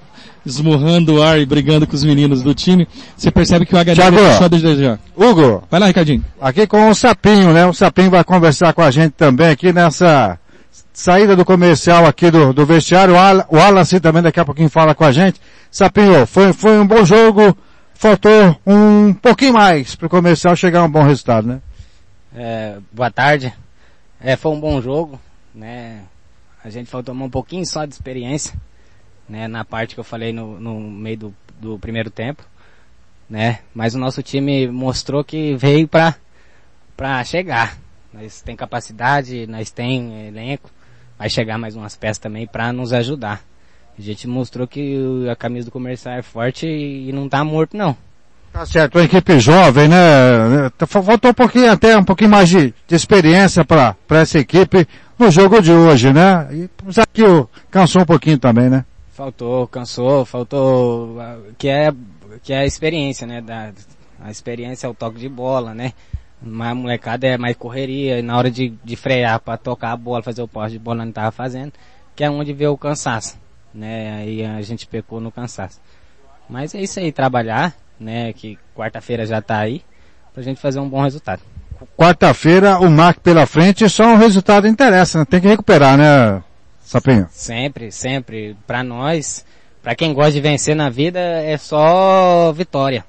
esmurrando o ar e brigando com os meninos do time, você percebe que o Águia Negra deixou de desejar. Hugo. Vai lá, Ricardinho. Aqui com o Sapinho, né? O Sapinho vai conversar com a gente também aqui nessa saída do comercial aqui do, do vestiário. O Wallace também daqui a pouquinho fala com a gente. Sapinho, foi, foi um bom jogo, faltou um pouquinho mais para o comercial chegar a um bom resultado, né? É, boa tarde. É, foi um bom jogo, né? A gente faltou um pouquinho só de experiência, né? Na parte que eu falei no, no meio do, do primeiro tempo, né? Mas o nosso time mostrou que veio para para chegar. Nós tem capacidade, nós tem elenco, vai chegar mais umas peças também para nos ajudar. A gente mostrou que a camisa do comercial é forte e não tá morto não. Tá certo, uma equipe jovem, né? Faltou um pouquinho, até um pouquinho mais de, de experiência para essa equipe no jogo de hoje, né? E já que cansou um pouquinho também, né? Faltou, cansou, faltou, que é, que é a experiência, né? Da, a experiência é o toque de bola, né? Mas a molecada é mais correria, e na hora de, de frear para tocar a bola, fazer o poste de bola não tava fazendo, que é onde vê o cansaço, né? Aí a gente pecou no cansaço. Mas é isso aí, trabalhar, né? Que quarta-feira já tá aí, pra gente fazer um bom resultado. Quarta-feira, o MAC pela frente, só um resultado interessa, né? Tem que recuperar, né, Sapinho? Sempre, sempre. Pra nós, pra quem gosta de vencer na vida, é só vitória.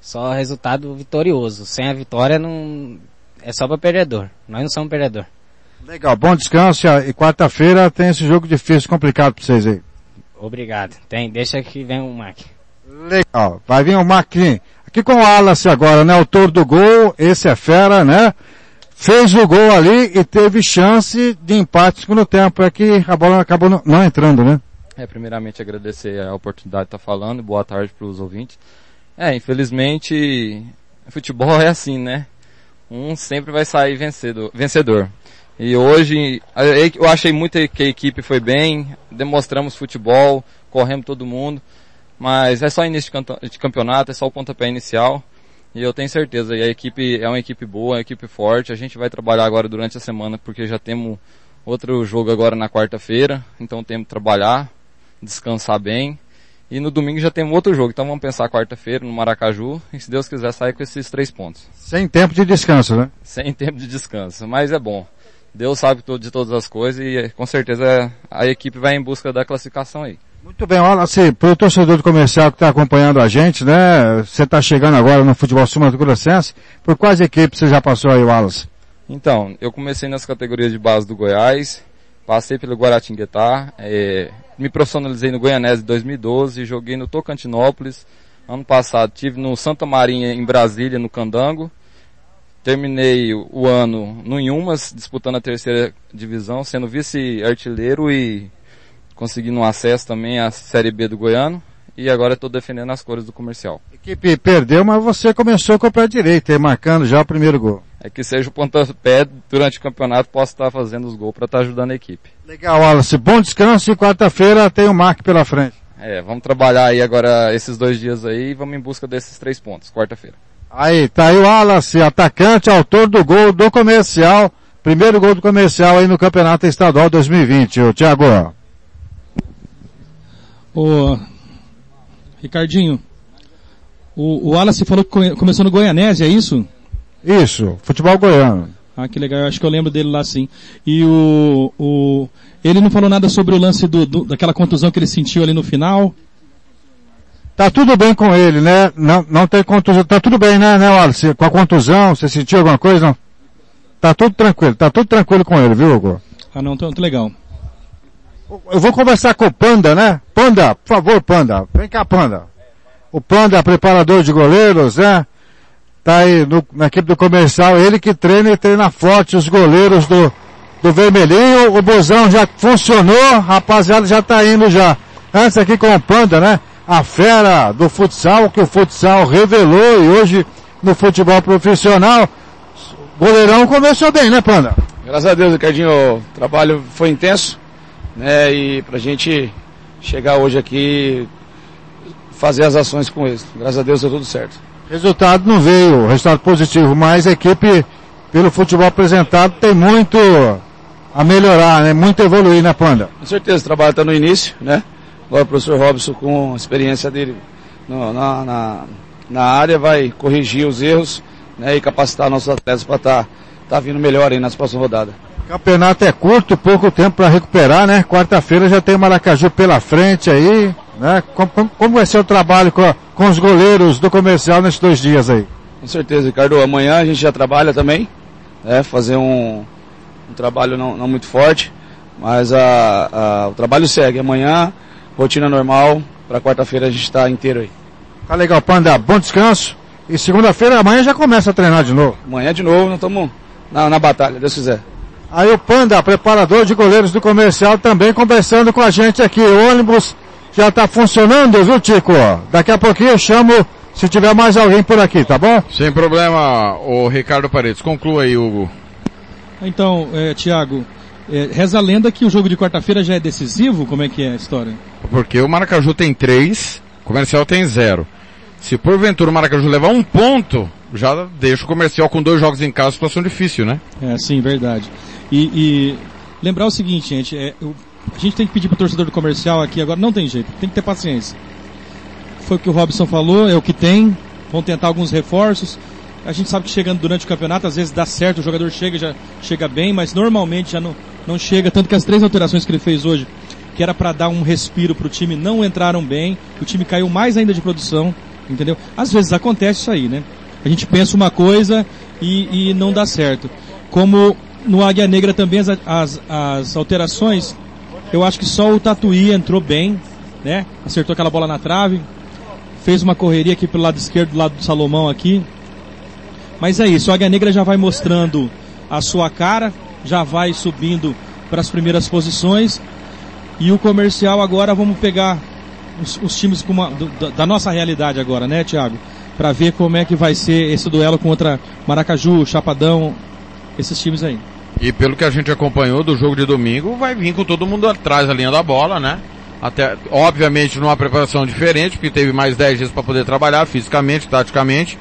Só resultado vitorioso. Sem a vitória não é só para perdedor. Nós não somos perdedor. Legal, bom descanso e quarta-feira tem esse jogo difícil, complicado para vocês aí. Obrigado. Tem, deixa que vem o Mac. Legal, vai vir o Mac aqui com o Wallace agora, né? Autor do gol, esse é fera, né? Fez o gol ali e teve chance de empate no segundo tempo. É que a bola acabou não, entrando, né? É, primeiramente agradecer a oportunidade de estar falando. Boa tarde para os ouvintes. É, infelizmente, futebol é assim, né? Um sempre vai sair vencedor. vencedor. E hoje, eu achei muito que a equipe foi bem, demonstramos futebol, corremos todo mundo, mas é só início de campeonato, é só o pontapé inicial. E eu tenho certeza, e a equipe é uma equipe boa, uma equipe forte, a gente vai trabalhar agora durante a semana, porque já temos outro jogo agora na quarta-feira, então temos que trabalhar, descansar bem, e no domingo já tem um outro jogo. Então vamos pensar quarta-feira no Maracaju. E se Deus quiser sair com esses três pontos. Sem tempo de descanso, né? Sem tempo de descanso. Mas é bom. Deus sabe de todas as coisas e com certeza a equipe vai em busca da classificação aí. Muito bem, olha, assim, para o torcedor do comercial que está acompanhando a gente, né? Você está chegando agora no futebol sul mato grossense, por quais equipes você já passou aí, Wallace? Então, eu comecei nas categorias de base do Goiás, passei pelo Guaratinguetá, é, me profissionalizei no Goianese em 2012, joguei no Tocantinópolis. Ano passado tive no Santa Marinha em Brasília, no Candango. Terminei o ano no Inhumas, disputando a terceira divisão, sendo vice-artilheiro e conseguindo um acesso também à Série B do Goiano. E agora estou defendendo as cores do comercial. A equipe perdeu, mas você começou com o pé direito, marcando já o primeiro gol é que seja o pontapé durante o campeonato, posso estar fazendo os gols para estar ajudando a equipe. Legal, Wallace. Bom descanso e quarta-feira tem o Mark pela frente. É, vamos trabalhar aí agora esses dois dias aí e vamos em busca desses três pontos, quarta-feira. Aí, tá aí o Wallace, atacante, autor do gol do comercial, primeiro gol do comercial aí no Campeonato Estadual 2020, o Thiago. Ô, Ricardinho, o, o Wallace falou que começou no Goianese, é isso? Isso, futebol goiano. Ah, que legal, eu acho que eu lembro dele lá sim. E o, o, ele não falou nada sobre o lance do, do, daquela contusão que ele sentiu ali no final? Tá tudo bem com ele, né? Não, não tem contusão. Tá tudo bem, né, né, Wallace? Com a contusão, você sentiu alguma coisa? Não? Tá tudo tranquilo, tá tudo tranquilo com ele, viu, Hugo? Ah, não, tá, tá legal. Eu vou conversar com o Panda, né? Panda, por favor, Panda. Vem cá, Panda. O Panda, preparador de goleiros, né? tá aí no, na equipe do comercial, ele que treina e treina forte os goleiros do, do Vermelhinho, o Bozão já funcionou, rapaziada já tá indo já. Antes aqui com o Panda, né? A fera do futsal, que o futsal revelou e hoje no futebol profissional, goleirão começou bem, né Panda? Graças a Deus, Ricardinho, o trabalho foi intenso, né? E pra gente chegar hoje aqui, fazer as ações com eles. Graças a Deus deu tudo certo. Resultado não veio, resultado positivo, mas a equipe, pelo futebol apresentado, tem muito a melhorar, né? Muito a evoluir, né, Panda? Com certeza, o trabalho está no início, né? Agora o professor Robson, com a experiência dele no, na, na, na, área, vai corrigir os erros né, e capacitar nossos atletas para estar tá, tá vindo melhor aí nas próximas rodadas. Campeonato é curto, pouco tempo para recuperar, né? Quarta-feira já tem Maracaju pela frente aí, né? Como, como, vai ser o trabalho com, a, com os goleiros do comercial nesses dois dias aí? Com certeza, Ricardo. Amanhã a gente já trabalha também, né? Fazer um, um trabalho não, não, muito forte, mas a, a, o trabalho segue. Amanhã, rotina normal, para quarta-feira a gente está inteiro aí. Tá legal, Panda. Bom descanso. E segunda-feira, amanhã já começa a treinar de novo. Amanhã de novo, nós estamos na, na batalha, Deus quiser. Aí o Panda, preparador de goleiros do comercial, também conversando com a gente aqui. O ônibus já está funcionando, viu, Tico? Daqui a pouquinho eu chamo se tiver mais alguém por aqui, tá bom? Sem problema, o Ricardo Paredes. Conclua aí, Hugo. Então, é, Tiago, é, reza a lenda que o jogo de quarta-feira já é decisivo? Como é que é a história? Porque o Maracaju tem três, o comercial tem zero. Se porventura o Maracaju levar um ponto, já deixa o comercial com dois jogos em casa, situação difícil, né? É, sim, verdade. E, e lembrar o seguinte, gente, é, eu, a gente tem que pedir pro torcedor do comercial aqui agora, não tem jeito, tem que ter paciência. Foi o que o Robson falou, é o que tem, vão tentar alguns reforços. A gente sabe que chegando durante o campeonato, às vezes dá certo, o jogador chega, já chega bem, mas normalmente já não, não chega, tanto que as três alterações que ele fez hoje, que era para dar um respiro pro time, não entraram bem, o time caiu mais ainda de produção, entendeu? Às vezes acontece isso aí, né? A gente pensa uma coisa e, e não dá certo. Como no Águia Negra também as, as, as, alterações, eu acho que só o Tatuí entrou bem, né? Acertou aquela bola na trave, fez uma correria aqui pelo lado esquerdo, do lado do Salomão aqui. Mas é isso, o Águia Negra já vai mostrando a sua cara, já vai subindo para as primeiras posições. E o comercial agora vamos pegar os, os times uma, do, da nossa realidade agora, né, Thiago? Para ver como é que vai ser esse duelo contra Maracaju, Chapadão, esses times aí. E pelo que a gente acompanhou do jogo de domingo, vai vir com todo mundo atrás da linha da bola, né? Até, obviamente, numa preparação diferente, porque teve mais 10 dias para poder trabalhar fisicamente, taticamente,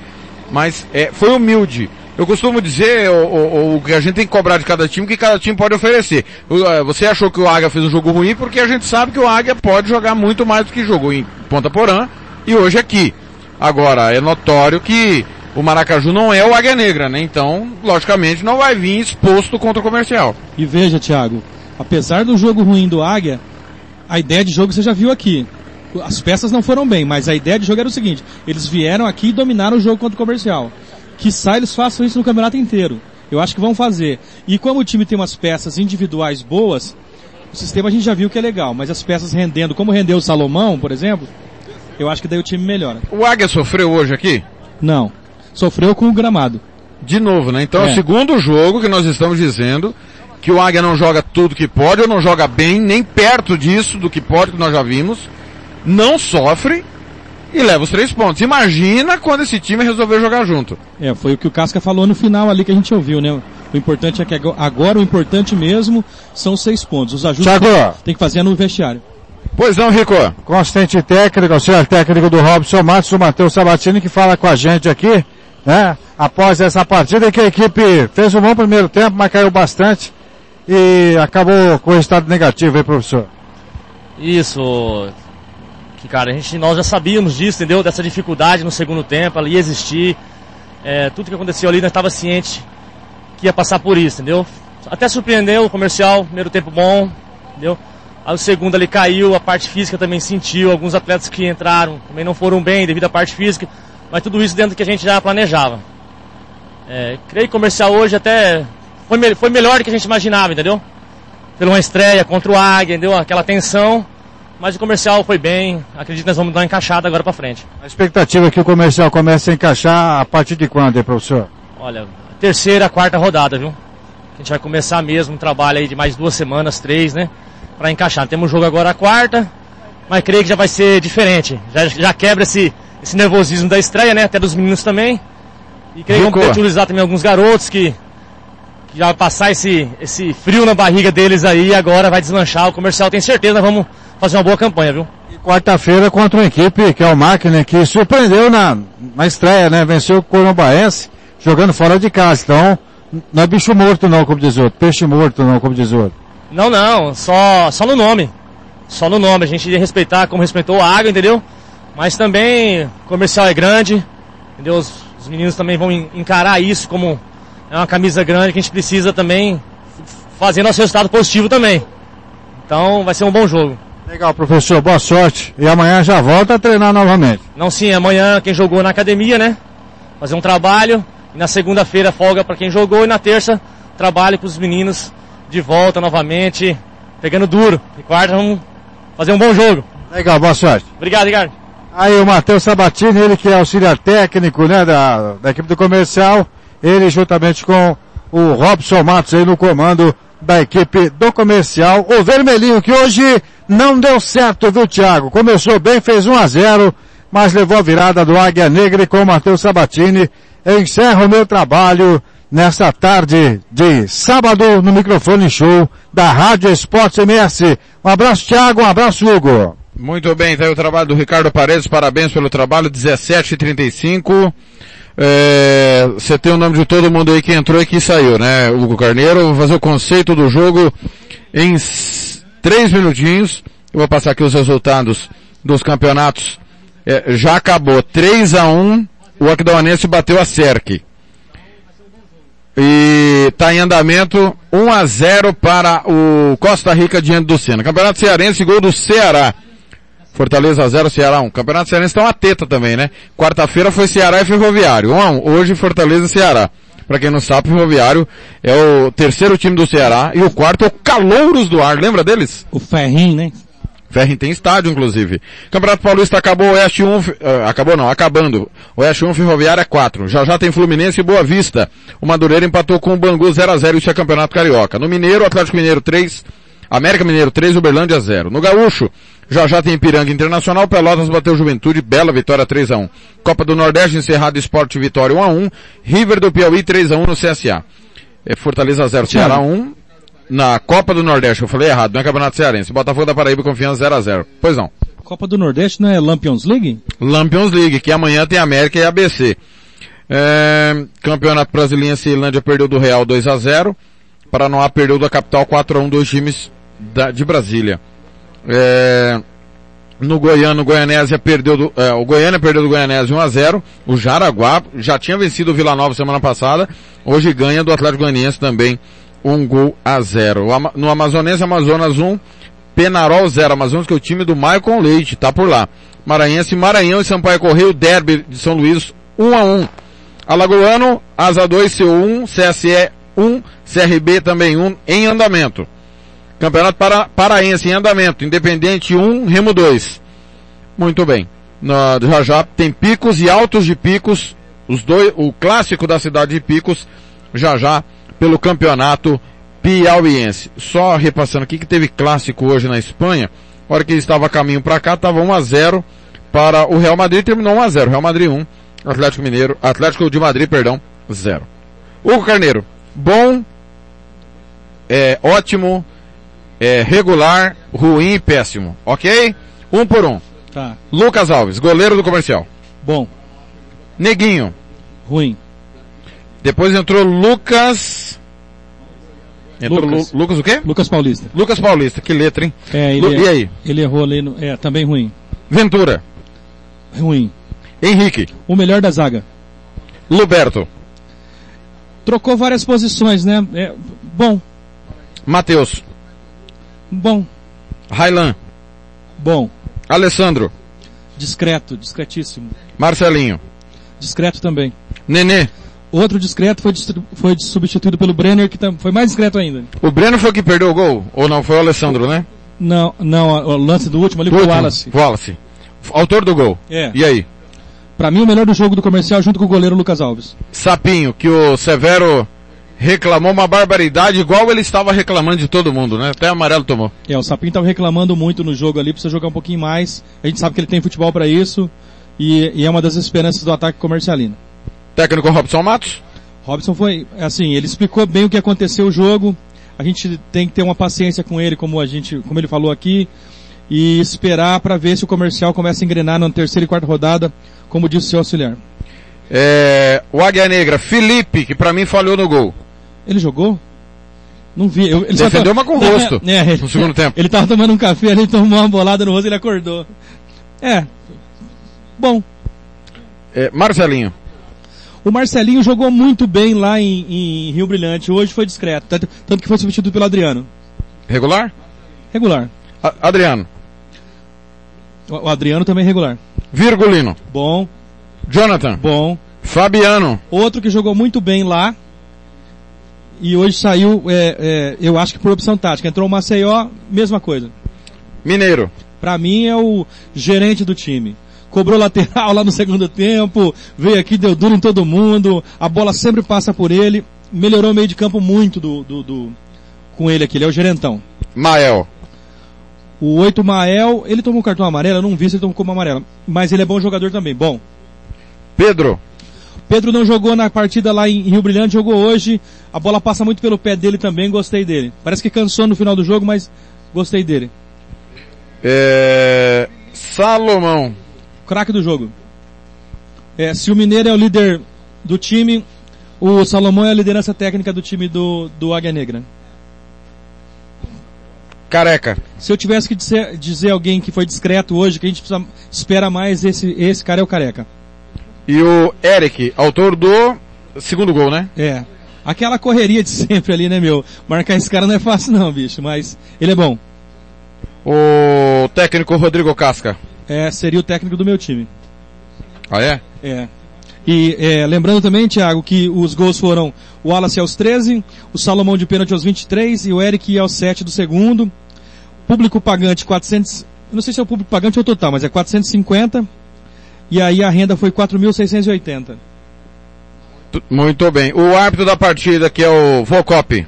mas é, foi humilde. Eu costumo dizer o, que a gente tem que cobrar de cada time, que cada time pode oferecer. É, você achou que o Águia fez um jogo ruim, porque a gente sabe que o Águia pode jogar muito mais do que jogou em Ponta Porã e hoje aqui. Agora, é notório que o Maracaju não é o Águia Negra, né? Então, logicamente, não vai vir exposto contra o comercial. E veja, Thiago, apesar do jogo ruim do Águia, a ideia de jogo você já viu aqui. As peças não foram bem, mas a ideia de jogo era o seguinte: eles vieram aqui e dominaram o jogo contra o comercial. Que sai eles façam isso no campeonato inteiro. Eu acho que vão fazer. E como o time tem umas peças individuais boas, o sistema a gente já viu que é legal, mas as peças rendendo, como rendeu o Salomão, por exemplo, eu acho que daí o time melhora. O Águia sofreu hoje aqui? Não sofreu com o gramado. De novo, né? Então é o segundo jogo que nós estamos dizendo que o Águia não joga tudo que pode, ou não joga bem, nem perto disso do que pode, que nós já vimos, não sofre e leva os três pontos. Imagina quando esse time resolver jogar junto. É, foi o que o Casca falou no final ali que a gente ouviu, né? O importante é que agora o importante mesmo são seis pontos. Os ajustes tem, tem, que fazer no vestiário. Pois não, Rico. Constante técnico, auxiliar técnico do Robson Matos, o Matheus Sabatini, que fala com a gente aqui né? Após essa partida que a equipe fez um bom primeiro tempo, mas caiu bastante e acabou com o resultado negativo aí, professor. Isso, que cara, a gente, nós já sabíamos disso, entendeu? Dessa dificuldade no segundo tempo, ia existir. É, tudo que aconteceu ali, nós estava ciente que ia passar por isso, entendeu? Até surpreendeu o comercial, primeiro tempo bom, entendeu? Aí o segundo ali caiu, a parte física também sentiu, alguns atletas que entraram também não foram bem devido à parte física mas tudo isso dentro do que a gente já planejava. É, creio que comercial hoje até foi, me foi melhor do que a gente imaginava, entendeu? Pela uma estreia contra o Águia, entendeu? Aquela tensão, Mas o comercial foi bem, acredito que nós vamos dar uma encaixada agora para frente. A expectativa é que o comercial comece a encaixar a partir de quando, hein, professor? Olha, terceira, quarta rodada, viu? A gente vai começar mesmo um trabalho aí de mais duas semanas, três, né? Para encaixar. Temos jogo agora a quarta, mas creio que já vai ser diferente. Já, já quebra esse, esse nervosismo da estreia, né? Até dos meninos também. E creio que vamos utilizar também alguns garotos que, que já vai passar esse, esse frio na barriga deles aí e agora vai deslanchar. O comercial tem certeza, nós vamos fazer uma boa campanha, viu? E quarta-feira contra uma equipe que é o Máquina, que surpreendeu na, na estreia, né? Venceu o Corumbaense jogando fora de casa. Então, não é bicho morto não, como diz outro. Peixe morto não, como diz outro. Não, não. Só, só no nome. Só no nome. A gente ia respeitar como respeitou a água, entendeu? Mas também, o comercial é grande, entendeu? Os, os meninos também vão encarar isso como é uma camisa grande que a gente precisa também fazer nosso resultado positivo também. Então vai ser um bom jogo. Legal, professor, boa sorte. E amanhã já volta a treinar novamente. Não, sim, amanhã quem jogou na academia, né? Fazer um trabalho. E na segunda-feira folga para quem jogou e na terça trabalho com os meninos de volta novamente, pegando duro. E quarta vamos fazer um bom jogo. Legal, boa sorte. Obrigado, Ricardo. Aí o Matheus Sabatini, ele que é auxiliar técnico, né, da, da equipe do comercial, ele juntamente com o Robson Matos aí no comando da equipe do comercial, o vermelhinho que hoje não deu certo, viu Thiago? Começou bem, fez 1 a 0 mas levou a virada do Águia Negra e com o Matheus Sabatini. Eu encerro meu trabalho nessa tarde de sábado no microfone show da Rádio Esportes MS. Um abraço Thiago, um abraço Hugo. Muito bem, tá aí o trabalho do Ricardo Paredes, parabéns pelo trabalho, 17h35. É, você tem o nome de todo mundo aí que entrou e que saiu, né? Hugo Carneiro, vou fazer o conceito do jogo em três minutinhos. Eu vou passar aqui os resultados dos campeonatos. É, já acabou 3 a 1 o Aquidauanense bateu a Cerque. E está em andamento 1 a 0 para o Costa Rica diante do Sena. Campeonato Cearense, gol do Ceará. Fortaleza 0, Ceará 1. Campeonato Cearense tá uma teta também, né? Quarta-feira foi Ceará e Ferroviário. 1 a 1. Hoje Fortaleza e Ceará. Pra quem não sabe, Ferroviário é o terceiro time do Ceará e o quarto é o Calouros do Ar. Lembra deles? O Ferrinho, né? Ferrin tem estádio, inclusive. Campeonato Paulista acabou, Oeste 1, uh, acabou não, acabando. Oeste 1, Ferroviária 4. Já já tem Fluminense e Boa Vista. O Madureira empatou com o Bangu 0x0 isso é Campeonato Carioca. No Mineiro, Atlético Mineiro 3, América Mineiro 3, Uberlândia 0. No Gaúcho, já já tem Ipiranga Internacional, Pelotas bateu Juventude, bela vitória 3 a 1 Copa do Nordeste, encerrado Esporte Vitória 1 a 1 River do Piauí 3 a 1 no CSA. É Fortaleza 0, Ceará 1 na Copa do Nordeste, eu falei errado, não é Campeonato Cearense. Botafogo da Paraíba Confiança 0x0. Pois não. Copa do Nordeste não é Lampions League? Lampions League, que amanhã tem América e ABC. É, Campeonato Brasileiro, Ceilândia perdeu do Real 2 a 0 Paranoá perdeu da capital 4 a 1 dois times da, de Brasília. É, no Goiano, o Goianésia perdeu do, é, o Goiânia perdeu do Goianésia 1 a 0 O Jaraguá já tinha vencido o Vila Nova semana passada. Hoje ganha do Atlético Goianiense também um gol a zero. No Amazonense, Amazonas 1, Penarol 0. Amazonas que é o time do Maicon Leite, tá por lá. Maranhense, Maranhão e Sampaio Correio, Derby de São Luís 1 a 1. Alagoano, Asa 2, CO1, CSE 1, CRB também 1 em andamento. Campeonato para, Paraense em andamento, Independente 1, Remo 2. Muito bem. Na, já já tem picos e altos de picos, os dois, o clássico da cidade de Picos, já já pelo campeonato piauiense. Só repassando aqui que teve clássico hoje na Espanha. A hora que ele estava a caminho para cá, estava 1 a 0 para o Real Madrid, terminou 1 a 0 Real Madrid 1, Atlético Mineiro, Atlético de Madrid, perdão, 0. Hugo Carneiro, bom, é, ótimo, é, regular, ruim e péssimo, ok? Um por um. Tá. Lucas Alves, goleiro do comercial. Bom. Neguinho. Ruim. Depois entrou Lucas. Entrou Lucas. Lu... Lucas o quê? Lucas Paulista. Lucas Paulista, que letra, hein? É, ele, Lu... e aí? Ele errou ali no... É, também ruim. Ventura. Ruim. Henrique. O melhor da zaga. Luberto. Trocou várias posições, né? É, bom. Matheus. Bom. Railan. Bom. Alessandro. Discreto, discretíssimo. Marcelinho. Discreto também. Nenê. Outro discreto foi, foi substituído pelo Brenner, que foi mais discreto ainda. O Brenner foi o que perdeu o gol? Ou não? Foi o Alessandro, né? Não, não, o lance do último ali foi o Wallace. Wallace. Autor do gol. É. E aí? Pra mim o melhor do jogo do comercial junto com o goleiro Lucas Alves. Sapinho, que o Severo reclamou uma barbaridade igual ele estava reclamando de todo mundo, né? Até amarelo tomou. É, o Sapinho tava reclamando muito no jogo ali, precisa jogar um pouquinho mais. A gente sabe que ele tem futebol pra isso e, e é uma das esperanças do ataque comercialino. Técnico Robson Matos? Robson foi, assim, ele explicou bem o que aconteceu o jogo. A gente tem que ter uma paciência com ele, como a gente, como ele falou aqui, e esperar para ver se o comercial começa a engrenar na terceira e quarta rodada, como disse o seu auxiliar. É, o Águia Negra, Felipe, que pra mim falhou no gol. Ele jogou? Não vi. Eu, ele Defendeu, mas com o rosto, É, ele, no segundo tempo. Ele tava tomando um café ali, tomou uma bolada no rosto e ele acordou. É. Bom. É, Marcelinho. O Marcelinho jogou muito bem lá em, em Rio Brilhante. Hoje foi discreto. Tanto, tanto que foi substituído pelo Adriano. Regular? Regular. A- Adriano. O, o Adriano também regular. Virgulino. Bom. Jonathan. Bom. Fabiano. Outro que jogou muito bem lá. E hoje saiu, é, é, eu acho que por opção tática. Entrou o Maceió, mesma coisa. Mineiro. Pra mim é o gerente do time. Cobrou lateral lá no segundo tempo, veio aqui, deu duro em todo mundo, a bola sempre passa por ele, melhorou o meio de campo muito do, do, do- com ele aqui, ele é o gerentão. Mael. O 8 Mael, ele tomou um cartão amarelo, eu não vi se ele tomou como amarelo, mas ele é bom jogador também, bom. Pedro. Pedro não jogou na partida lá em Rio Brilhante, jogou hoje, a bola passa muito pelo pé dele também, gostei dele. Parece que cansou no final do jogo, mas gostei dele. É, Salomão. Craque do jogo. É, se o Mineiro é o líder do time, o Salomão é a liderança técnica do time do, do Águia Negra. Careca. Se eu tivesse que dizer, dizer alguém que foi discreto hoje, que a gente precisa, espera mais, esse, esse cara é o Careca. E o Eric, autor do segundo gol, né? É. Aquela correria de [laughs] sempre ali, né, meu? Marcar esse cara não é fácil não, bicho, mas ele é bom. O técnico Rodrigo Casca. É, seria o técnico do meu time. Ah, é? É. E é, lembrando também, Thiago, que os gols foram o Wallace aos 13, o Salomão de pênalti aos 23 e o Eric aos 7 do segundo. Público pagante 400, eu não sei se é o público pagante ou o total, mas é 450. E aí a renda foi 4.680. T- Muito bem. O árbitro da partida, que é o Volcop.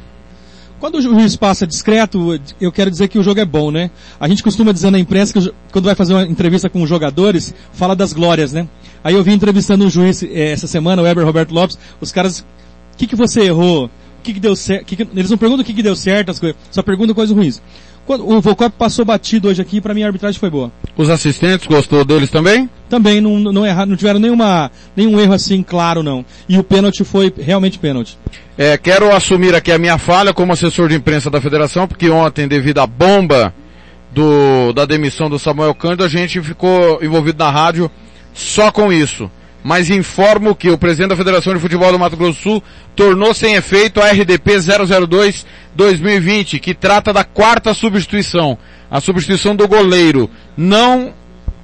Quando o juiz passa discreto, eu quero dizer que o jogo é bom, né? A gente costuma dizer na imprensa que quando vai fazer uma entrevista com os jogadores, fala das glórias, né? Aí eu vim entrevistando um juiz eh, essa semana, o Weber Roberto Lopes, os caras, o que que você errou? O que que deu certo? Eles não perguntam o que que deu certo, as coisas, só perguntam coisas ruins. O Volcop passou batido hoje aqui, pra mim a arbitragem foi boa. Os assistentes, gostou deles também? Também não, não erraram, não tiveram nenhuma, nenhum erro assim claro não. E o pênalti foi realmente pênalti. É, quero assumir aqui a minha falha como assessor de imprensa da federação, porque ontem, devido à bomba do, da demissão do Samuel Cândido, a gente ficou envolvido na rádio só com isso. Mas informo que o presidente da Federação de Futebol do Mato Grosso do Sul tornou sem efeito a RDP 002-2020, que trata da quarta substituição, a substituição do goleiro. Não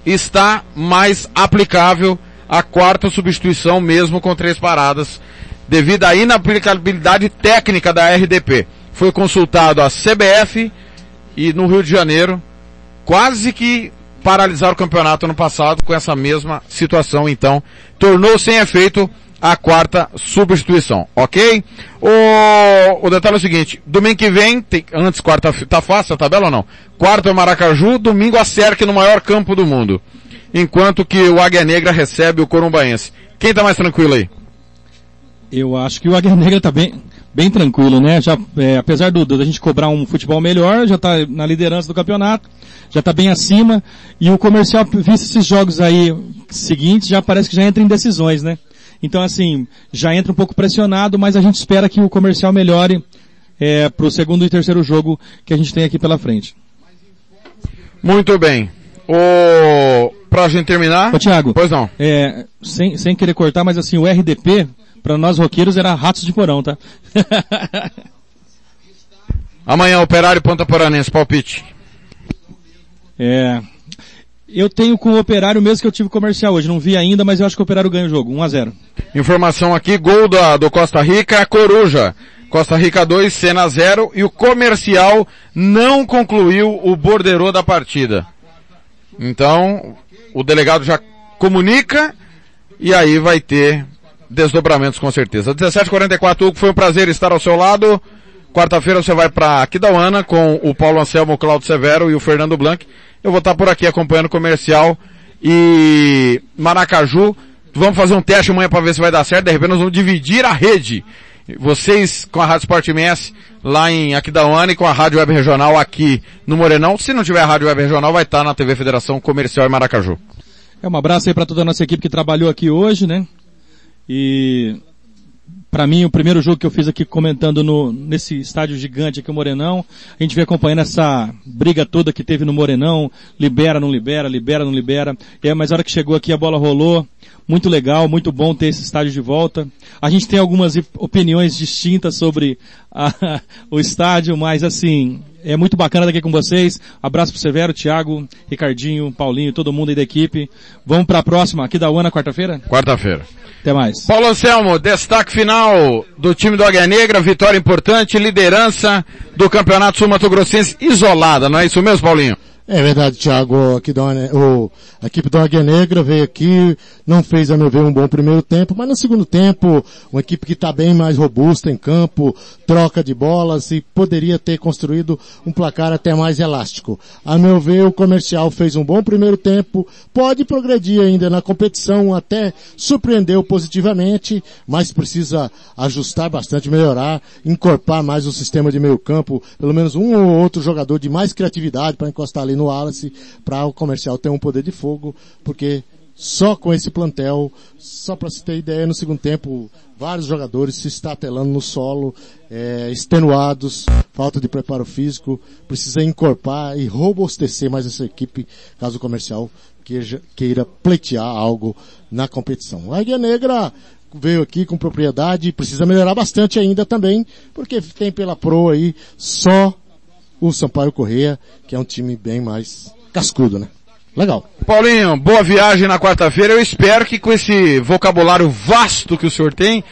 está mais aplicável a quarta substituição mesmo com três paradas, devido à inaplicabilidade técnica da RDP. Foi consultado a CBF e no Rio de Janeiro, quase que paralisaram o campeonato ano passado com essa mesma situação, então tornou sem efeito a quarta substituição, ok? O, o detalhe é o seguinte, domingo que vem, tem, antes quarta, tá fácil a tabela ou não? Quarta é o Maracaju, domingo a Cerque no maior campo do mundo. Enquanto que o Águia Negra recebe o Corumbaense. Quem tá mais tranquilo aí? Eu acho que o Águia Negra tá bem, bem tranquilo, né? Já, é, apesar do, da gente cobrar um futebol melhor, já tá na liderança do campeonato, já tá bem acima, e o comercial, visto esses jogos aí seguintes, já parece que já entra em decisões, né? Então assim, já entra um pouco pressionado, mas a gente espera que o comercial melhore é, pro segundo e terceiro jogo que a gente tem aqui pela frente. Muito bem. O... Pra gente terminar... Ô Thiago. Pois não. É, sem, sem querer cortar, mas assim, o RDP, para nós roqueiros, era ratos de porão, tá? [laughs] Amanhã, Operário Ponta Poranense, palpite. É. Eu tenho com o Operário mesmo que eu tive comercial hoje, não vi ainda, mas eu acho que o Operário ganha o jogo, 1 a 0 Informação aqui, gol da, do Costa Rica, Coruja. Costa Rica 2, Sena 0 e o comercial não concluiu o borderô da partida. Então, o delegado já comunica e aí vai ter desdobramentos com certeza. 17h44, Hugo, foi um prazer estar ao seu lado. Quarta-feira você vai para Aquidauana com o Paulo Anselmo, o Claudio Severo e o Fernando Blanc. Eu vou estar por aqui acompanhando o comercial e Maracaju. Vamos fazer um teste amanhã para ver se vai dar certo. De repente nós vamos dividir a rede. Vocês com a Rádio Sport MS lá em Aquidauana e com a Rádio Web Regional aqui no Morenão. Se não tiver a Rádio Web Regional, vai estar na TV Federação Comercial em Maracaju. É um abraço aí para toda a nossa equipe que trabalhou aqui hoje, né? E para mim, o primeiro jogo que eu fiz aqui comentando no, nesse estádio gigante aqui, o Morenão, a gente vem acompanhando essa briga toda que teve no Morenão, libera, não libera, libera, não libera. É, mas a hora que chegou aqui a bola rolou, muito legal, muito bom ter esse estádio de volta. A gente tem algumas opiniões distintas sobre a, [laughs] o estádio, mas assim, é muito bacana estar aqui com vocês. Abraço pro Severo, Thiago, Ricardinho, Paulinho, todo mundo aí da equipe. Vamos para a próxima, aqui da UANA, quarta-feira? Quarta-feira. Até mais. Paulo Anselmo, destaque final do time do Águia Negra, vitória importante, liderança do Campeonato Sul Mato Grossense isolada, não é isso mesmo, Paulinho? É verdade, Thiago. Aqui da, o, a equipe da Águia Negra veio aqui, não fez, a meu ver, um bom primeiro tempo, mas no segundo tempo, uma equipe que está bem mais robusta em campo, troca de bolas e poderia ter construído um placar até mais elástico. A meu ver, o comercial fez um bom primeiro tempo, pode progredir ainda na competição, até surpreendeu positivamente, mas precisa ajustar bastante, melhorar, encorpar mais o sistema de meio campo, pelo menos um ou outro jogador de mais criatividade para encostar ali no Wallace, para o comercial ter um poder de fogo, porque só com esse plantel, só para se ter ideia, no segundo tempo, vários jogadores se estatelando no solo, é, extenuados, falta de preparo físico, precisa encorpar e robustecer mais essa equipe, caso o comercial queira, queira pleitear algo na competição. A Águia Negra veio aqui com propriedade, precisa melhorar bastante ainda também, porque tem pela pro aí só o Sampaio Correia, que é um time bem mais cascudo, né? Legal. Paulinho, boa viagem na quarta-feira. Eu espero que com esse vocabulário vasto que o senhor tem,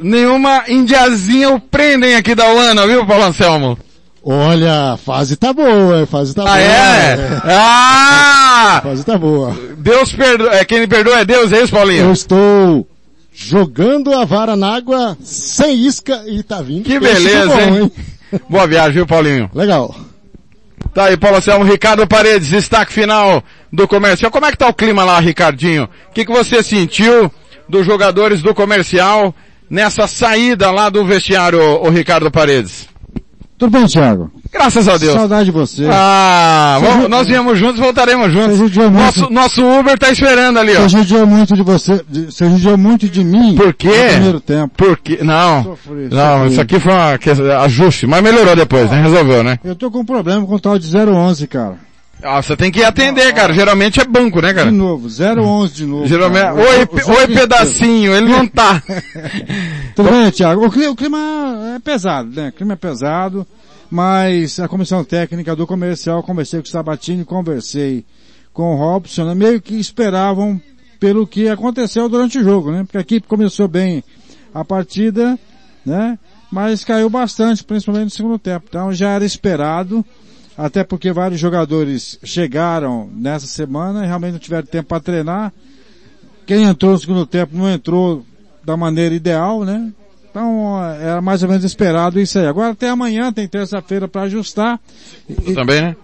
nenhuma indiazinha o prendem aqui da Uana, viu, Paulo Anselmo? Olha, a fase tá boa, a fase tá ah, boa. É? é? Ah! A fase tá boa. Deus perdoa, é, quem me perdoa é Deus, é isso, Paulinho? Eu estou jogando a vara na água sem isca e tá vindo. Que beleza, bom, hein? hein? Boa viagem, viu, Paulinho? Legal. Tá aí, Paulo Anselmo, Ricardo Paredes, destaque final do comercial. Como é que tá o clima lá, Ricardinho? O que, que você sentiu dos jogadores do comercial nessa saída lá do vestiário, o Ricardo Paredes? Tudo bem, Thiago? Graças a Deus. Saudade de você. Ah, vamos, nós viemos juntos, voltaremos juntos. Nosso, nosso Uber tá esperando ali, ó. Você judiou muito de você, de, você judiou muito de mim. Por quê? No primeiro tempo. Por quê? Não. Sofri, não, sofri. isso aqui foi um ajuste, mas melhorou depois, né? Resolveu, né? Eu tô com um problema com o tal de 011, cara. Ah, você tem que atender, cara. Geralmente é banco, né, cara? De novo, 011 de novo. Geralmente, cara. oi, oi pedacinho, ele não tá. [laughs] Tudo bem, Thiago? O clima, o clima é pesado, né? O clima é pesado mas a comissão técnica do comercial, conversei com o Sabatini, conversei com o Robson, né, meio que esperavam pelo que aconteceu durante o jogo, né? Porque a equipe começou bem a partida, né? Mas caiu bastante, principalmente no segundo tempo. Então já era esperado, até porque vários jogadores chegaram nessa semana e realmente não tiveram tempo para treinar. Quem entrou no segundo tempo não entrou da maneira ideal, né? Então, era mais ou menos esperado isso aí. Agora até amanhã, tem terça-feira para ajustar. E, também, né?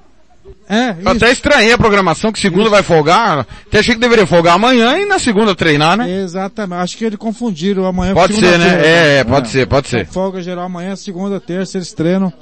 É, Eu até estranhei a programação que segunda isso. vai folgar. Até achei que deveria folgar amanhã e na segunda treinar, né? Exatamente. Acho que eles confundiram amanhã Pode ser, né? É, é, pode é. ser, pode ser. Folga geral amanhã, segunda, terça, eles treinam.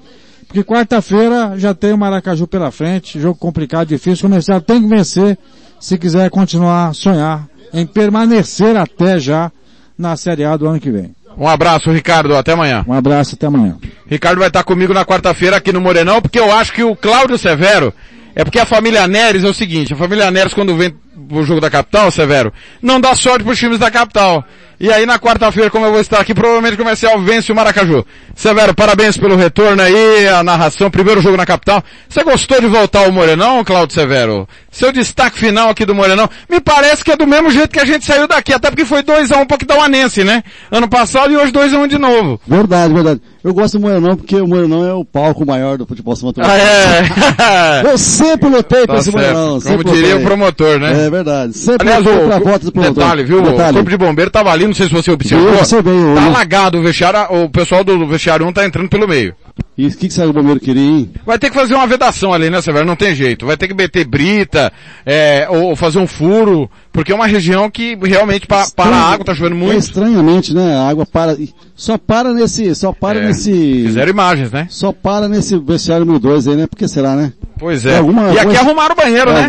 Porque quarta-feira já tem o Maracaju pela frente, jogo complicado, difícil. O comercial tem que vencer se quiser continuar a sonhar em permanecer até já na Série A do ano que vem. Um abraço, Ricardo. Até amanhã. Um abraço, até amanhã. Ricardo vai estar comigo na quarta-feira aqui no Morenão, porque eu acho que o Cláudio Severo, é porque a família Neres é o seguinte, a família Neres quando vem pro jogo da capital, Severo, não dá sorte pros times da capital. E aí na quarta-feira, como eu vou estar aqui, provavelmente o comercial vence o Maracaju. Severo, parabéns pelo retorno aí, a narração, primeiro jogo na capital. Você gostou de voltar ao Morenão, Claudio Severo? Seu destaque final aqui do Morenão, me parece que é do mesmo jeito que a gente saiu daqui, até porque foi 2x1 um para Quitauanense, né? Ano passado e hoje 2x1 um de novo. Verdade, verdade. Eu gosto do Morenão porque o Morenão é o palco maior do futebol São Ah, é? [laughs] Eu sempre lutei Tá pra esse certo. Morenão. Como diria lutei. o promotor, né? É verdade. Sempre Aliás, o, pra voto do promotor. detalhe, viu? Detalhe. O corpo de bombeiro tava ali, não sei se você observou. Eu observei, eu- Tá alagado o vestiário, o pessoal do vestiário 1 tá entrando pelo meio. E o que, que o bombeiro queria, hein? Vai ter que fazer uma vedação ali, né, Severo? Não tem jeito. Vai ter que meter brita, é, ou fazer um furo, porque é uma região que realmente pa- para a água, tá chovendo É muito. estranhamente, né? A água para, só para nesse, só para É, nesse... Fizeram imagens, né? Só para nesse vestiário número 2 aí, né? Por que será, né? Pois é. Alguma- e aqui arrumaram o banheiro, é, né?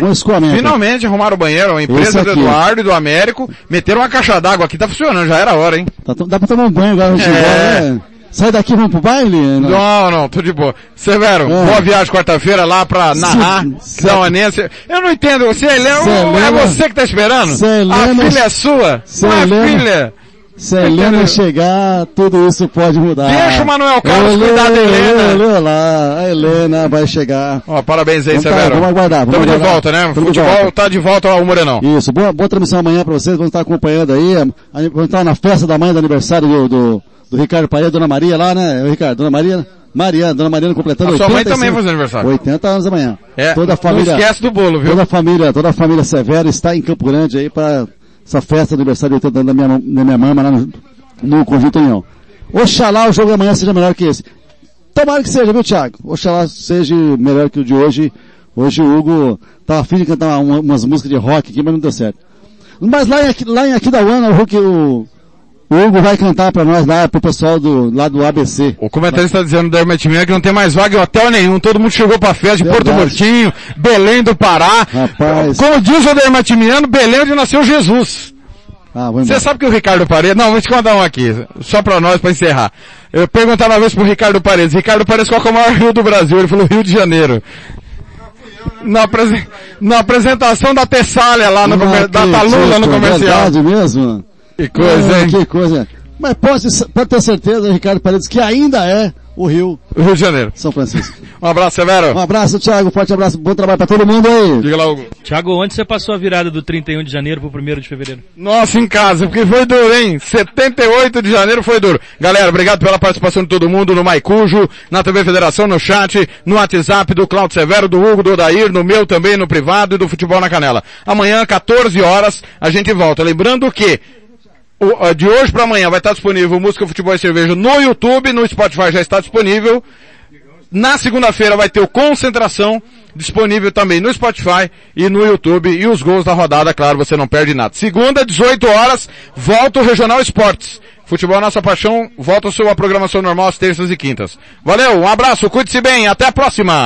Finalmente arrumaram o banheiro. A empresa do. Eduardo e do Américo meteram uma caixa d'água aqui, tá funcionando, já era a hora, hein? Tá dá pra tomar um banho agora, É. embora, né? Sai daqui, vamos pro baile? Não, não, tô de boa. Severo, É. boa viagem quarta-feira lá pra narrar, Se- dar uma anência. Eu não entendo, você é Helena, é Helena- você que tá esperando? Helena- a filha é sua? Se Não é filha? Se a Helena chegar, tudo isso pode mudar. Deixa o Manuel Carlos cuidar da Helena. Olha lá, a Helena vai chegar. Ó, parabéns aí, Vamos, tá, Severo. vamos aguardar. Vamos Tamo de volta, né? Tamo de Futebol volta. tá de volta ao Morenão. Isso, boa, boa transmissão amanhã pra vocês, vamos estar acompanhando aí, vamos estar na festa da mãe do aniversário do, do, do Ricardo Paredes, Dona Maria lá, né, Ricardo, Dona Maria, Mariana, Dona Mariana completando A sua mãe 85 também faz aniversário. 80 anos amanhã. É, toda a não família, esquece do bolo, viu? Toda a família, toda a família Severo está em Campo Grande aí para essa festa de aniversário de 80 anos da minha, da minha mama lá no, no Conjunto União. Oxalá o jogo amanhã seja melhor que esse. Tomara que seja, viu, Thiago? Oxalá seja melhor que o de hoje. Hoje o Hugo tava afim de cantar uma- umas músicas de rock aqui, mas não deu certo. Mas lá em, Aqui- lá em Aquidauana, o Hulk, o, o Hugo vai cantar pra nós lá, pro pessoal do, lá do ABC. O comentarista está dizendo da Hermetimina que não tem mais vaga em hotel nenhum. Todo mundo chegou pra festa de Porto. Murtinho, Belém do Pará. Rapaz. Como diz o Dermatimiano, Belém é onde nasceu Jesus. Ah, Você embora. sabe que o Ricardo Paredes, não, vou te contar um aqui, só pra nós, pra encerrar. Eu perguntava uma vez pro Ricardo Paredes, Ricardo Paredes, qual que é o maior rio do Brasil? Ele falou Rio de Janeiro. Na, apresen- na apresentação da Tessália lá no Não comer- da Talula no comercial. verdade mesmo? Que coisa, Ah, hein? Que coisa. Mas pode, pode ter certeza, Ricardo Paredes, que ainda é o Rio. Rio de Janeiro. São Francisco. [laughs] Um abraço, Severo. Um abraço, Thiago. Forte abraço. Bom trabalho pra todo mundo aí. Diga lá, Hugo. Tiago, onde você passou a virada do 31 de janeiro pro 1 de fevereiro? Nossa, em casa, porque foi duro, hein? 78 de janeiro foi duro. Galera, obrigado pela participação de todo mundo no Maicujo, na TV Federação, no chat, no WhatsApp do Claudio Severo, do Hugo, do Odair, no meu também, no privado e do Futebol na Canela. Amanhã, 14 horas, a gente volta. Lembrando que de hoje para amanhã vai estar disponível Música, Futebol e Cerveja no YouTube, no Spotify já está disponível. Na segunda-feira vai ter o Concentração, disponível também no Spotify e no YouTube. E os gols da rodada, claro, você não perde nada. Segunda, 18 horas, volta o Regional Esportes. Futebol é Nossa Paixão, volta a sua programação normal às terças e quintas. Valeu, um abraço, cuide-se bem, até a próxima!